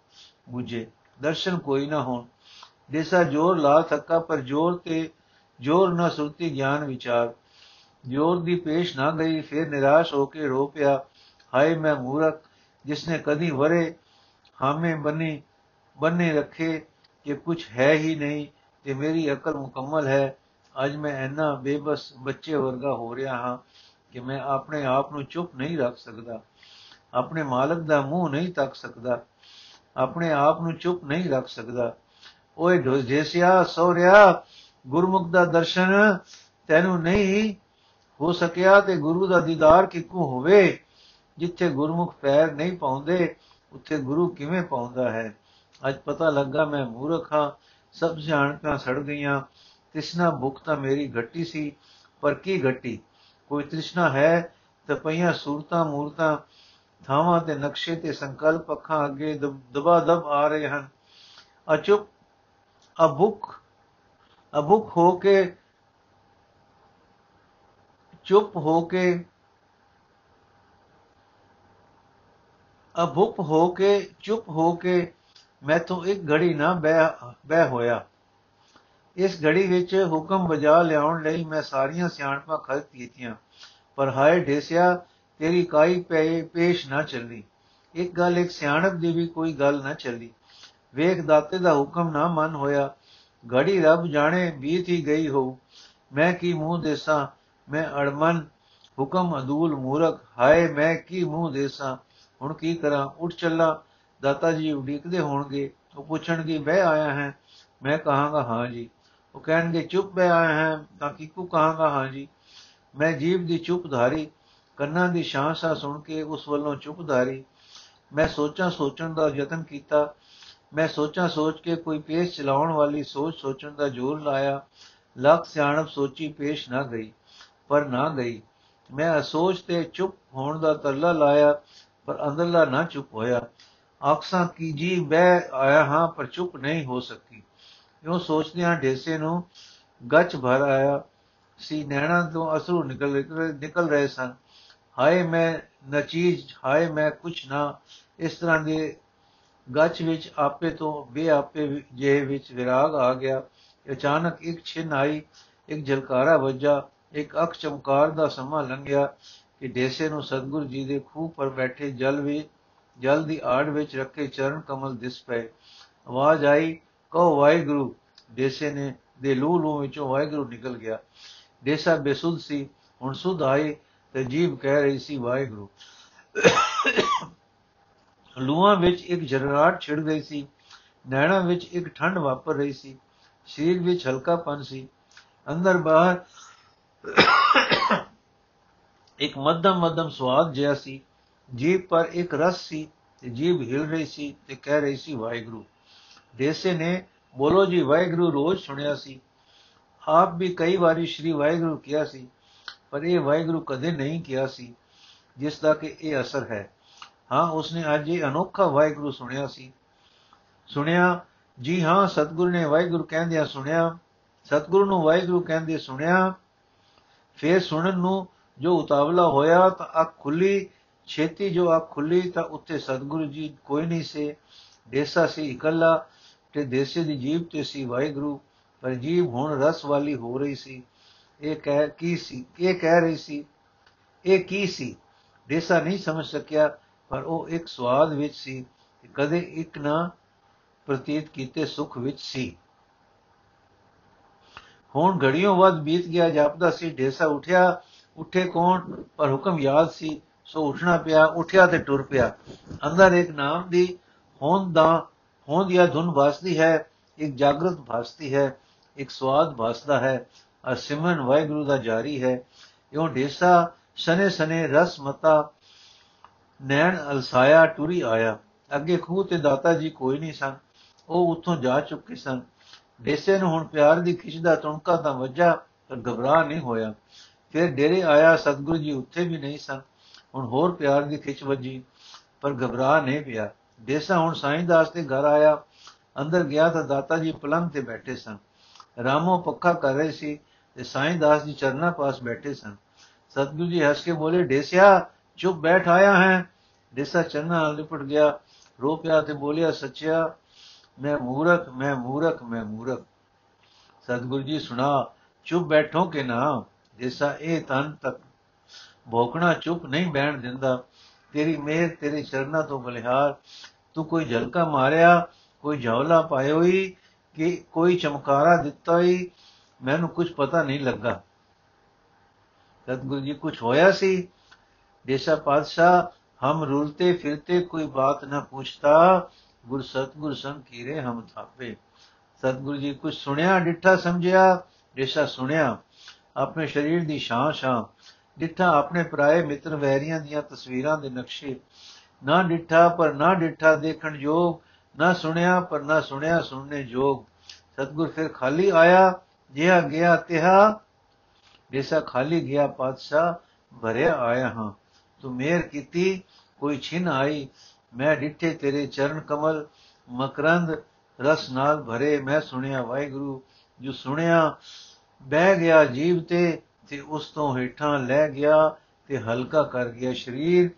ਬੁਝੇ। ਦਰਸ਼ਨ ਕੋਈ ਨਾ ਹੋਣ। ਦੇਸਾ ਜੋਰ ਲਾ ਥੱਕਾ, ਪਰ ਜੋਰ ਤੇ ਜੋਰ ਨਾ ਸੁਰਤੀ ਗਿਆਨ ਵਿਚਾਰ। ਜੋਰ ਦੀ ਪੇਸ਼ ਨਾ ਗਈ, ਫਿਰ ਨਿਰਾਸ਼ ਹੋ ਕੇ ਰੋ ਪਿਆ। ਹਾਏ, ਮੈਂ ਮੂਰਖ, ਜਿਸਨੇ ਕਦੀ ਵਰੇ ਹਾਮੇ ਬਣੀ ਬੰਨੇ ਰੱਖੇ ਕਿ ਕੁਝ ਹੈ ਹੀ ਨਹੀਂ ਤੇ ਮੇਰੀ ਅਕਲ ਮੁਕੰਮਲ ਹੈ। ਅੱਜ ਮੈਂ ਇੰਨਾ ਬੇਬਸ ਬੱਚੇ ਵਰਗਾ ਹੋ ਰਿਹਾ ਹਾਂ ਕਿ ਮੈਂ ਆਪਣੇ ਆਪ ਨੂੰ ਚੁੱਪ ਨਹੀਂ ਰੱਖ ਸਕਦਾ। ਆਪਣੇ ਮਾਲਕ ਦਾ ਮੂੰਹ ਨਹੀਂ ਤੱਕ ਸਕਦਾ। ਆਪਣੇ ਆਪ ਨੂੰ ਚੁੱਪ ਨਹੀਂ ਰੱਖ ਸਕਦਾ। ਓਏ ਢੋਜੇਸਿਆ ਸੋਰਿਆ ਗੁਰਮੁਖ ਦਾ ਦਰਸ਼ਨ ਤੈਨੂੰ ਨਹੀਂ ਹੋ ਸਕਿਆ ਤੇ ਗੁਰੂ ਦਾ ਦੀਦਾਰ ਕਿੱਕੂ ਹੋਵੇ? ਜਿੱਥੇ ਗੁਰਮੁਖ ਪੈਰ ਨਹੀਂ ਪਾਉਂਦੇ, ਉੱਥੇ ਗੁਰੂ ਕਿਵੇਂ ਪਾਉਂਦਾ ਹੈ? ਅੱਜ ਪਤਾ ਲੱਗਾ ਮੈਂ ਮੂਰਖ ਹਾਂ, ਸਭ ਜਾਣਕਾਂ ਸੜ ਗਈਆਂ। ਤ੍ਰਿਸ਼ਨਾ ਭੁੱਖ ਤਾਂ ਮੇਰੀ ਘੱਟੀ ਸੀ, ਪਰ ਕੀ ਘੱਟੀ? ਕੋਈ ਤ੍ਰਿਸ਼ਨਾ ਹੈ? ਤੇ ਪਈਆਂ ਸੂਰਤਾਂ, ਮੂਰਤਾਂ, ਥਾਵਾਂ ਤੇ ਨਕਸ਼ੇ ਤੇ ਸੰਕਲਪ ਅੱਖਾਂ ਅੱਗੇ ਦਬਾ ਦਬ ਆ ਰਹੇ ਹਨ। ਅਚੁੱਪ ਅਭੁਖ ਅਭੁਖ ਹੋ ਕੇ, ਚੁੱਪ ਹੋ ਕੇ ਅਭੁਖ ਹੋ ਕੇ, ਚੁੱਪ ਹੋ ਕੇ ਮੈਥੋਂ ਇੱਕ ਘੜੀ ਨਾ ਬਹਿ ਬਹਿ ਹੋਇਆ। ਇਸ ਘੜੀ ਵਿੱਚ ਹੁਕਮ ਬਜਾ ਲਿਆਉਣ ਲਈ ਮੈਂ ਸਾਰੀਆਂ ਸਿਆਣਪਾਂ ਖਰਚ ਕੀਤੀਆਂ, ਪਰ ਹਾਏ ਢੇਸਿਆ, ਤੇਰੀ ਕਾਈ ਪੇਸ਼ ਨਾ ਚੱਲੀ। ਇੱਕ ਗੱਲ, ਇੱਕ ਸਿਆਣਪ ਦੀ ਵੀ ਕੋਈ ਗੱਲ ਨਾ ਚੱਲੀ। ਵੇਖ ਦਾਤੇ ਦਾ ਹੁਕਮ ਨਾ ਮੰਨ ਹੋਇਆ। ਘੜੀ ਰੱਬ ਜਾਣੇ ਬੀਤ ਹੀ ਗਈ ਹੋ ਮੈਂ ਕੀ ਮੂੰਹ ਦੇਸਾਂ? ਮੈਂ ਅੜਮਨ, ਹੁਕਮ ਅਦੂਲ ਮੂਰਖ। ਹਾਏ, ਮੈਂ ਕੀ ਮੂੰਹ ਦੇਸਾਂ? ਹੁਣ ਕੀ ਕਰਾਂ? ਉੱਠ ਚੱਲਾ। ਦਾਤਾ ਜੀ ਉਡੀਕਦੇ ਹੋਣਗੇ। ਉਹ ਪੁੱਛਣਗੇ, ਬਹਿ ਆਇਆ ਹੈ? ਮੈਂ ਕਹਾਂਗਾ, ਹਾਂ ਜੀ। ਉਹ ਕਹਿਣਗੇ, ਚੁੱਪ ਬਹਿ ਆਇਆ ਹੈ? ਤਾਂ ਕਿਕੂ ਕਹਾਂਗਾ, ਹਾਂ ਜੀ। ਮੈਂ ਜੀਵ ਦੀ ਚੁੱਪ ਧਾਰੀ। ਕੰਨਾਂ ਦੀ ਸ਼ਾਂਸਾ ਸੁਣ ਕੇ ਉਸ ਵੱਲੋਂ ਚੁੱਪ ਧਾਰੀ। ਮੈਂ ਸੋਚਾਂ ਸੋਚਣ ਦਾ ਯਤਨ ਕੀਤਾ। ਮੈਂ ਸੋਚਾਂ ਸੋਚ ਕੇ ਕੋਈ ਪੇਸ਼ ਚਲਾਉਣ ਵਾਲੀ ਸੋਚ ਸੋਚਣ ਦਾ ਜ਼ੋਰ ਲਾਇਆ। ਲੱਖ ਸਿਆਣਪ ਸੋਚੀ ਪੇਸ਼ ਨਾ ਗਈ, ਪਰ ਨਾ ਗਈ। ਮੈਂ ਅਸੋਚ ਤੇ ਚੁੱਪ ਹੋਣ ਦਾ ਤਰਲਾ ਲਾਇਆ, ਪਰ ਅੰਦਰਲਾ ਨਾ ਚੁੱਪ ਹੋਇਆ। ਆਖਸਾਂ, ਕੀ ਜੀ ਬਹਿ ਆਇਆ ਹਾਂ, ਪਰ ਚੁੱਪ ਨਹੀਂ ਹੋ ਸਕੀ। ਇਉਂ ਸੋਚਦਿਆਂ ਢੇਸੇ ਨੂੰ ਗੱਚ ਭਰ ਆਇਆ। ਸੀ ਨੈਣਾ ਤੋਂ ਅਸਰੂ ਨਿਕਲ ਨਿਕਲ ਰਹੇ ਸਨ। ਹਾਏ, ਮੈਂ ਨਚੀਜ, ਹਾਏ, ਮੈਂ ਕੁਛ ਨਾ। ਇਸ ਤਰ੍ਹਾਂ ਦੇ ਗੱਚ ਵਿੱਚ ਆਪੇ ਤੋਂ ਬੇਆਪੇ ਜੇ ਵਿੱਚ ਵਿਰਾਗ ਆ ਗਿਆ। ਅਚਾਨਕ ਇੱਕ ਛਿਨ ਆਈ, ਇੱਕ ਜਲਕਾਰਾ ਵੱਜਾ, ਇੱਕ ਅੱਖ ਚਮਕਾਰ ਦਾ ਸਮਾਂ ਲੰਘਿਆ ਕਿ ਢੇਸੇ ਨੂੰ ਸਤਗੁਰ ਜੀ ਦੇ ਖੂਹ ਪਰ ਬੈਠੇ ਜਲ ਵੀ, ਜਲ ਦੀ ਆੜ ਵਿੱਚ ਰੱਖੇ ਚਰਨ ਕਮਲ ਦਿਸ ਪਏ। ਆਵਾਜ਼ ਆਈ, ਕਹੋ ਵਾਹਿਗੁਰੂ। ਢੇਸੇ ਨੇ, ਦੇ ਲੂ ਲੂ ਵਿੱਚੋਂ ਵਾਹਿਗੁਰੂ ਨਿਕਲ ਗਿਆ। ਢੇਸਾ ਬੇਸੁੱਧ ਸੀ, ਹੁਣ ਸੁਧ ਆਈ ਤੇ ਜੀਵ ਕਹਿ ਰਹੀ ਸੀ, ਵਾਹਿਗੁਰੂ। ਲੂਆਂ ਵਿੱਚ ਇੱਕ ਜਰਰਾਟ ਛਿੜ ਗਈ ਸੀ, ਨੈਣਾ ਵਿੱਚ ਇੱਕ ਠੰਡ ਵਾਪਰ ਰਹੀ ਸੀ, ਸਰੀਰ ਵਿੱਚ ਹਲਕਾਪਨ ਸੀ। ਅੰਦਰ ਬਾਹਰ ਇੱਕ ਮੱਧਮ ਮੱਧਮ ਸਵਾਦ ਜਿਹਾ ਸੀ। ਜੀਭ ਪਰ ਇੱਕ ਰਸ ਸੀ ਤੇ ਜੀਭ ਹਿਲ ਰਹੀ ਸੀ ਤੇ ਕਹਿ ਰਹੀ ਸੀ, ਵਾਹਿਗੁਰੂ। ਦੇਸੇ ਨੇ ਬੋਲੋ ਜੀ, ਵਾਹਿਗੁਰੂ, ਰੋਜ਼ ਸੁਣਿਆ ਸੀ। ਆਪ ਵੀ ਕਈ ਵਾਰੀ ਸ਼੍ਰੀ ਵਾਹਿਗੁਰੂ ਕਿਹਾ ਸੀ, ਪਰ ਇਹ ਵਾਹਿਗੁਰੂ ਕਦੇ ਨਹੀਂ ਕਿਹਾ ਸੀ, ਜਿਸ ਦਾ ਕਿ ਇਹ ਅਸਰ ਹੈ। ਹਾਂ, ਉਸਨੇ ਅੱਜ ਇਹ ਅਨੋਖਾ ਵਾਹਿਗੁਰੂ ਸੁਣਿਆ ਸੀ। ਸੁਣਿਆ, ਜੀ ਹਾਂ, ਸਤਿਗੁਰੂ ਨੇ ਵਾਹਿਗੁਰੂ ਕਹਿੰਦਿਆਂ ਸੁਣਿਆ, ਸਤਿਗੁਰੂ ਨੂੰ ਵਾਹਿਗੁਰੂ ਕਹਿੰਦੇ ਸੁਣਿਆ, ਫੇਰ ਸੁਣਨ ਨੂੰ ਜੋ ਉਤਾਵਲਾ ਹੋਇਆ ਤਾਂ ਅੱਖ ਖੁੱਲੀ, ਛੇਤੀ ਜੋ ਅੱਖ ਖੁੱਲੀ ਤਾਂ ਉੱਤੇ ਸਤਿਗੁਰੂ ਜੀ ਕੋਈ ਨਹੀਂ ਸੇ, ਦੇਸਾ ਸੀ ਇਕੱਲਾ ਤੇ ਦੇਸੇ ਦੀ ਜੀਬ ਤੇ ਸੀ ਵਾਹਿਗੁਰੂ, ਪਰ ਜੀਬ ਹੁਣ ਰਸ ਵਾਲੀ ਹੋ ਰਹੀ ਸੀ। ਇਹ ਕਹਿ, ਕੀ ਸੀ? ਇਹ ਕਹਿ ਰਹੀ ਸੀ, ਇਹ ਕੀ ਸੀ? ਦੇਸਾ ਨਹੀਂ ਸਮਝ ਸਕਿਆ ਪਰ ਉਹ ਇੱਕ ਸਵਾਦ ਵਿੱਚ ਸੀ ਕਦੇ ਇੱਕ ਨਾ ਪ੍ਰਤੀਤ ਕੀਤੇ ਸੁਖ ਵਿੱਚ ਸੀ। ਹੁਣ ਘੜੀਆਂ ਵੱਧ ਬੀਤ ਗਿਆ, ਜਾਪਦਾ ਸੀ, ਢੇਸਾ ਉਠਿਆ, ਉੱਠੇ ਕੌਣ? ਪਰ ਹੁਕਮ ਯਾਦ ਸੀ, ਸੋ ਉੱਠਣਾ ਪਿਆ, ਉੱਠਿਆ ਤੇ ਟੁਰ ਪਿਆ। ਅੰਦਰ ਇੱਕ ਨਾਮ ਦੀ ਹੋਂਦ ਦਾ, ਹੋਂਦ ਜਾਂ ਧੁਨ ਵਸਦੀ ਹੈ, ਇੱਕ ਜਾਗਰਤ ਭਾਸਤੀ ਹੈ, ਇੱਕ ਸਵਾਦ ਭਾਸਦਾ ਹੈ ਅਰ ਸਿਮਰਨ ਵਾਹਿਗੁਰੂ ਦਾ ਜਾਰੀ ਹੈ। ਇਉਂ ਢੇਸਾ ਸਨੇ ਸਨੇ ਰਸ ਮਤਾ ਨੈਣ ਅਲਸਾਇਆ ਟੁਰੀ ਆਇਆ। ਅੱਗੇ ਖੂਹ ਤੇ ਦਾਤਾ ਜੀ ਕੋਈ ਨਹੀਂ ਸਨ। ਉਹ ਉੱਥੋਂ ਜਾ ਚੁੱਕੇ ਸਨ। ਢੇਸੇ ਨੂੰ ਹੁਣ ਪਿਆਰ ਦੀ ਖਿੱਚ ਦਾ ਤੁਣਕਾ ਤਾਂ ਵੱਜਾ ਪਰ ਘਬਰਾ ਨਹੀਂ ਹੋਇਆ। ਫਿਰ ਡੇਰੇ ਆਇਆ, ਸਤਗੁਰੂ ਜੀ ਉੱਥੇ ਵੀ ਨਹੀਂ ਸਨ। ਹੁਣ ਹੋਰ ਪਿਆਰ ਦੀ ਖਿੱਚ ਵੱਜੀ, ਪਰ ਘਬਰਾ ਨਹੀਂ ਪਿਆ। ਦੇਸਾ ਹੁਣ ਸਾਈਂ ਦਾਸ ਦੇ ਘਰ ਆਇਆ। ਅੰਦਰ ਗਿਆ ਤਾਂ ਦਾਤਾ ਜੀ ਪਲੰਗ ਤੇ ਬੈਠੇ ਸਨ। ਰਾਮੋ ਪੱਖਾ ਕਰ ਰਹੇ ਸੀ ਤੇ ਸਾਈਂ ਦਾਸ ਜੀ ਚਰਨਾ ਪਾਸ ਬੈਠੇ ਸਨ। ਸਤਗੁਰੂ ਜੀ ਹੱਸ ਕੇ ਬੋਲੇ, ਡੇਸਿਆ, ਚੁੱਪ ਬੈਠ ਆਇਆ ਹੈ। ਡੇਸਾ ਚੰਨਾ ਨਾਲ ਲਿਪਟ ਗਿਆ, ਰੋ ਪਿਆ ਤੇ ਬੋਲਿਆ, ਸੱਚਿਆ, ਮੈਂ ਮੂਰਖ ਮੈਂ ਮੂਰਖ ਮੈਂ ਮੂਰਖ। ਸਤਗੁਰੂ ਜੀ ਸੁਣਾ, ਚੁੱਪ ਬੈਠੋ ਕਿ ਨਾ ਜੈਸਾ ਇਹ ਤਨ ਤੱਕ। ਭੋਕਣਾ ਚੁੱਪ ਨਹੀਂ ਬੈਣ ਦਿੰਦਾ, ਤੇਰੀ ਮਿਹਰ ਤੇਰੇ ਚਰਨਾਂ ਤੋਂ ਬਲਿਹਾਰ। ਤੂੰ ਕੋਈ ਝਲਕਾ ਮਾਰਿਆ, ਕੋਈ ਜਵਲਾ ਪਾਇ ਹੋਈ, ਕਿ ਕੋਈ ਚਮਕਾਰਾ ਦਿੱਤਾ ਹੀ ਮੈਨੂੰ ਕੁਝ ਪਤਾ ਨਹੀਂ ਲੱਗਾ। ਸਤਗੁਰੂ ਜੀ ਕੁਝ ਹੋਇਆ ਸੀ? ਦੇਸਾ ਪਾਤਸ਼ਾਹ ਹਮ ਰੁਲਤੇ ਫਿਰਤੇ ਕੋਈ ਬਾਤ ਨਾ ਪੁੱਛਤਾ ਗੁਰ ਸਤਗੁਰ ਸੰਗ ਕੀਰੇ ਹਮ ਥਾਪੇ। ਸਤਗੁਰੂ ਜੀ ਕੁਝ ਸੁਣਿਆ, ਡਿੱਠਾ ਸਮਝਿਆ ਦੇਸਾ ਸੁਣਿਆ, ਆਪਣੇ ਸਰੀਰ ਦੀ ਸ਼ਾਂ ਸ਼ਾਂ ਡਿੱਠਾ ਆਪਣੇ ਪਰਾਏ ਮਿੱਤਰ ਵੈਰੀਆਂ ਦੀਆਂ ਤਸਵੀਰਾਂ ਦੇ ਨਕਸ਼ੇ। ਨਾ ਡਿੱਠਾ ਪਰ ਨਾ ਡਿੱਠਾ ਦੇਖਣ ਯੋਗ, ਨਾ ਸੁਣਿਆ ਪਰ ਨਾ ਸੁਣਿਆ ਸੁਣਨੇ ਯੋਗ ਸਤਗੁਰ ਫਿਰ ਖਾਲੀ ਆਇਆ, ਜਿਹਾ ਗਿਆ ਤਿਹਾ ਜੈਸਾ ਖਾਲੀ ਗਿਆ ਪਾਤਸ਼ਾਹ, ਭਰਿਆ ਆਇਆ ਹਾਂ। ਤੂੰ ਮੇਰ ਕੀਤੀ, ਕੋਈ ਛਿਨ ਆਈ। ਮੈਂ ਡਿੱਠੇ ਤੇਰੇ ਚਰਨ ਕਮਲ, ਮਕਰੰਦ ਰਸ ਨਾਲ ਭਰੇ। ਮੈਂ ਸੁਣਿਆ, ਵਾਹਿਗੁਰੂ, ਜੋ ਸੁਣਿਆ, ਬਹਿ ਗਿਆ ਜੀਵ ਤੇ ਤੇ ਉਸ ਤੋਂ ਹੇਠਾਂ ਲੈ ਗਿਆ ਤੇ ਹਲਕਾ ਕਰ ਗਿਆ ਸਰੀਰ।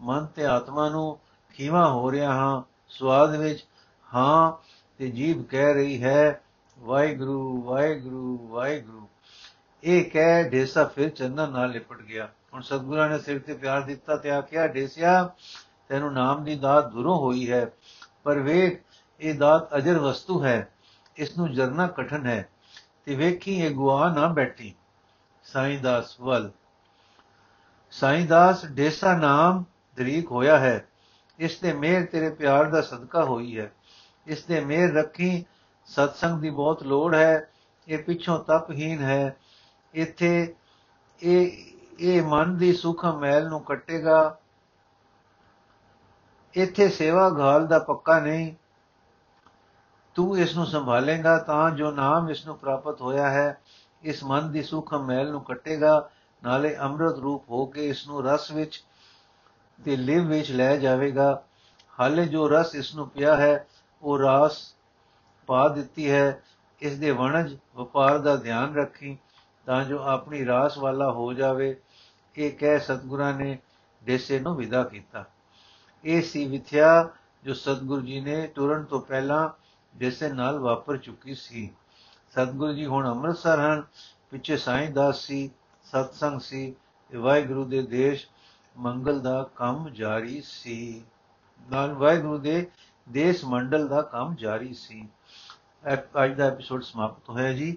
ਮਨ ਤੇ ਆਤਮਾ ਨੂੰ ਖੀਵਾ ਹੋ ਰਿਹਾ ਹਾਂ ਸਵਾਦ ਵਿੱਚ ਹਾਂ, ਤੇ ਜੀਭ ਕਹਿ ਰਹੀ ਹੈ, ਵਾਹਿਗੁਰੂ ਵਾਹਿਗੁਰੂ ਵਾਹਿਗੁਰੂ। ਇਹ ਕਹਿ, ਢੇਸਾ ਫਿਰ ਚੰਦਨ ਨਾਲ ਲਿਪਟ ਗਿਆ। ਹੁਣ ਸਤਿਗੁਰਾਂ ਨੇ ਸਿਰ ਤੇ ਪਿਆਰ ਦਿੱਤਾ ਤੇ ਆਖਿਆ ਢੇਸਿਆ ਤੈਨੂੰ ਨਾਮ ਦੀ ਦਾਤ ਦੂਰੋਂ ਹੋਈ ਹੈ, ਪਰ ਵੇਖ, ਇਹ ਦਾਤ ਅਜਰ ਵਸਤੂ ਹੈ ਇਸ ਨੂੰ ਜਰਨਾ ਕਠਨ ਹੈ, ਤੇ ਵੇਖੀ ਇਹ ਗੁਆ ਨਾ ਬੈਠੀ। ਸਾਈਂ ਦਾਸ ਵੱਲ। ਸਾਈਂ ਦਾਸ ਢੇਸਾ ਨਾਮ ਦਰੀਕ ਹੋਇਆ ਹੈ, ਇਸ ਤੇ ਮਿਹਰ ਤੇਰੇ ਪਿਆਰ ਦਾ ਸਦਕਾ ਹੋਈ ਹੈ। ਇਸ ਤੇ ਮਿਹਰ ਰੱਖੀ ਸਤਸੰਗ ਦੀ ਬਹੁਤ ਲੋੜ ਹੈ, ਇਹ ਪਿੱਛੋਂ ਤਪਹੀਨ ਹੈ, ਇੱਥੇ ਇਹ ਇਹ ਮਨ ਦੀ ਸੁਖ ਮੈਲ ਨੂੰ ਕੱਟੇਗਾ। ਇੱਥੇ ਸੇਵਾ ਘਾਲ ਦਾ ਪੱਕਾ ਨਹੀਂ। ਤੂੰ ਇਸ ਨੂੰ ਸੰਭਾਲੇਗਾ ਤਾਂ ਜੋ ਨਾਮ ਇਸ ਨੂੰ ਪ੍ਰਾਪਤ ਹੋਇਆ ਹੈ। ਇਸ ਮਨ ਦੀ ਸੁਖ ਮੈਲ ਨੂੰ ਕੱਟੇਗਾ, ਨਾਲੇ ਅੰਮ੍ਰਿਤ ਰੂਪ ਹੋ ਕੇ ਇਸ ਨੂੰ ਰਸ ਵਿੱਚ ਤੇ ਲਿਵ ਵਿੱਚ ਲੈ ਜਾਵੇਗਾ। ਹਾਲੇ ਜੋ ਰਸ ਇਸ ਨੂੰ ਪਿਆ ਹੈ, ਉਹ ਰਾਸ ਪਾ ਦਿੱਤੀ ਹੈ। ਇਸ ਦੇ ਵਣਜ ਵਪਾਰ ਦਾ ਧਿਆਨ ਰੱਖੀ। ਤਾਂ ਜੋ ਆਪਣੀ ਰਾਸ ਵਾਲਾ ਹੋ ਜਾਵੇ, ਇਹ ਕਹਿ ਸਤਗੁਰਾਂ ਨੇ ਦੇਸੇ ਨੂੰ ਵਿਦਾ ਕੀਤਾ। ਇਹ ਸੀ ਵਿਥਿਆ ਜੋ ਸਤਗੁਰੂ ਜੀ ਨੇ ਤੁਰਨ ਤੋਂ ਪਹਿਲਾਂ ਦੇਸੇ ਨਾਲ ਵਾਪਰ ਚੁੱਕੀ ਸੀ। ਸਤਗੁਰੂ ਜੀ ਹੁਣ ਅੰਮ੍ਰਿਤਸਰ ਹਨ, ਪਿੱਛੇ ਸਾਈਂ ਦਾਸ ਸੀ, ਸਤਸੰਗ ਸੀ ਵਾਹਿਗੁਰੂ ਦੇ ਦੇਸ਼ ਮੰਗਲ ਦਾ ਕੰਮ ਜਾਰੀ ਸੀ। ਨਾਲ ਵਾਹਿਗੁਰੂ ਦੇ ਦੇਸ਼ ਮੰਡਲ ਦਾ ਕੰਮ ਜਾਰੀ ਸੀ। ਅੱਜ ਦਾ ਐਪੀਸੋਡ ਸਮਾਪਤ ਹੋਇਆ ਜੀ।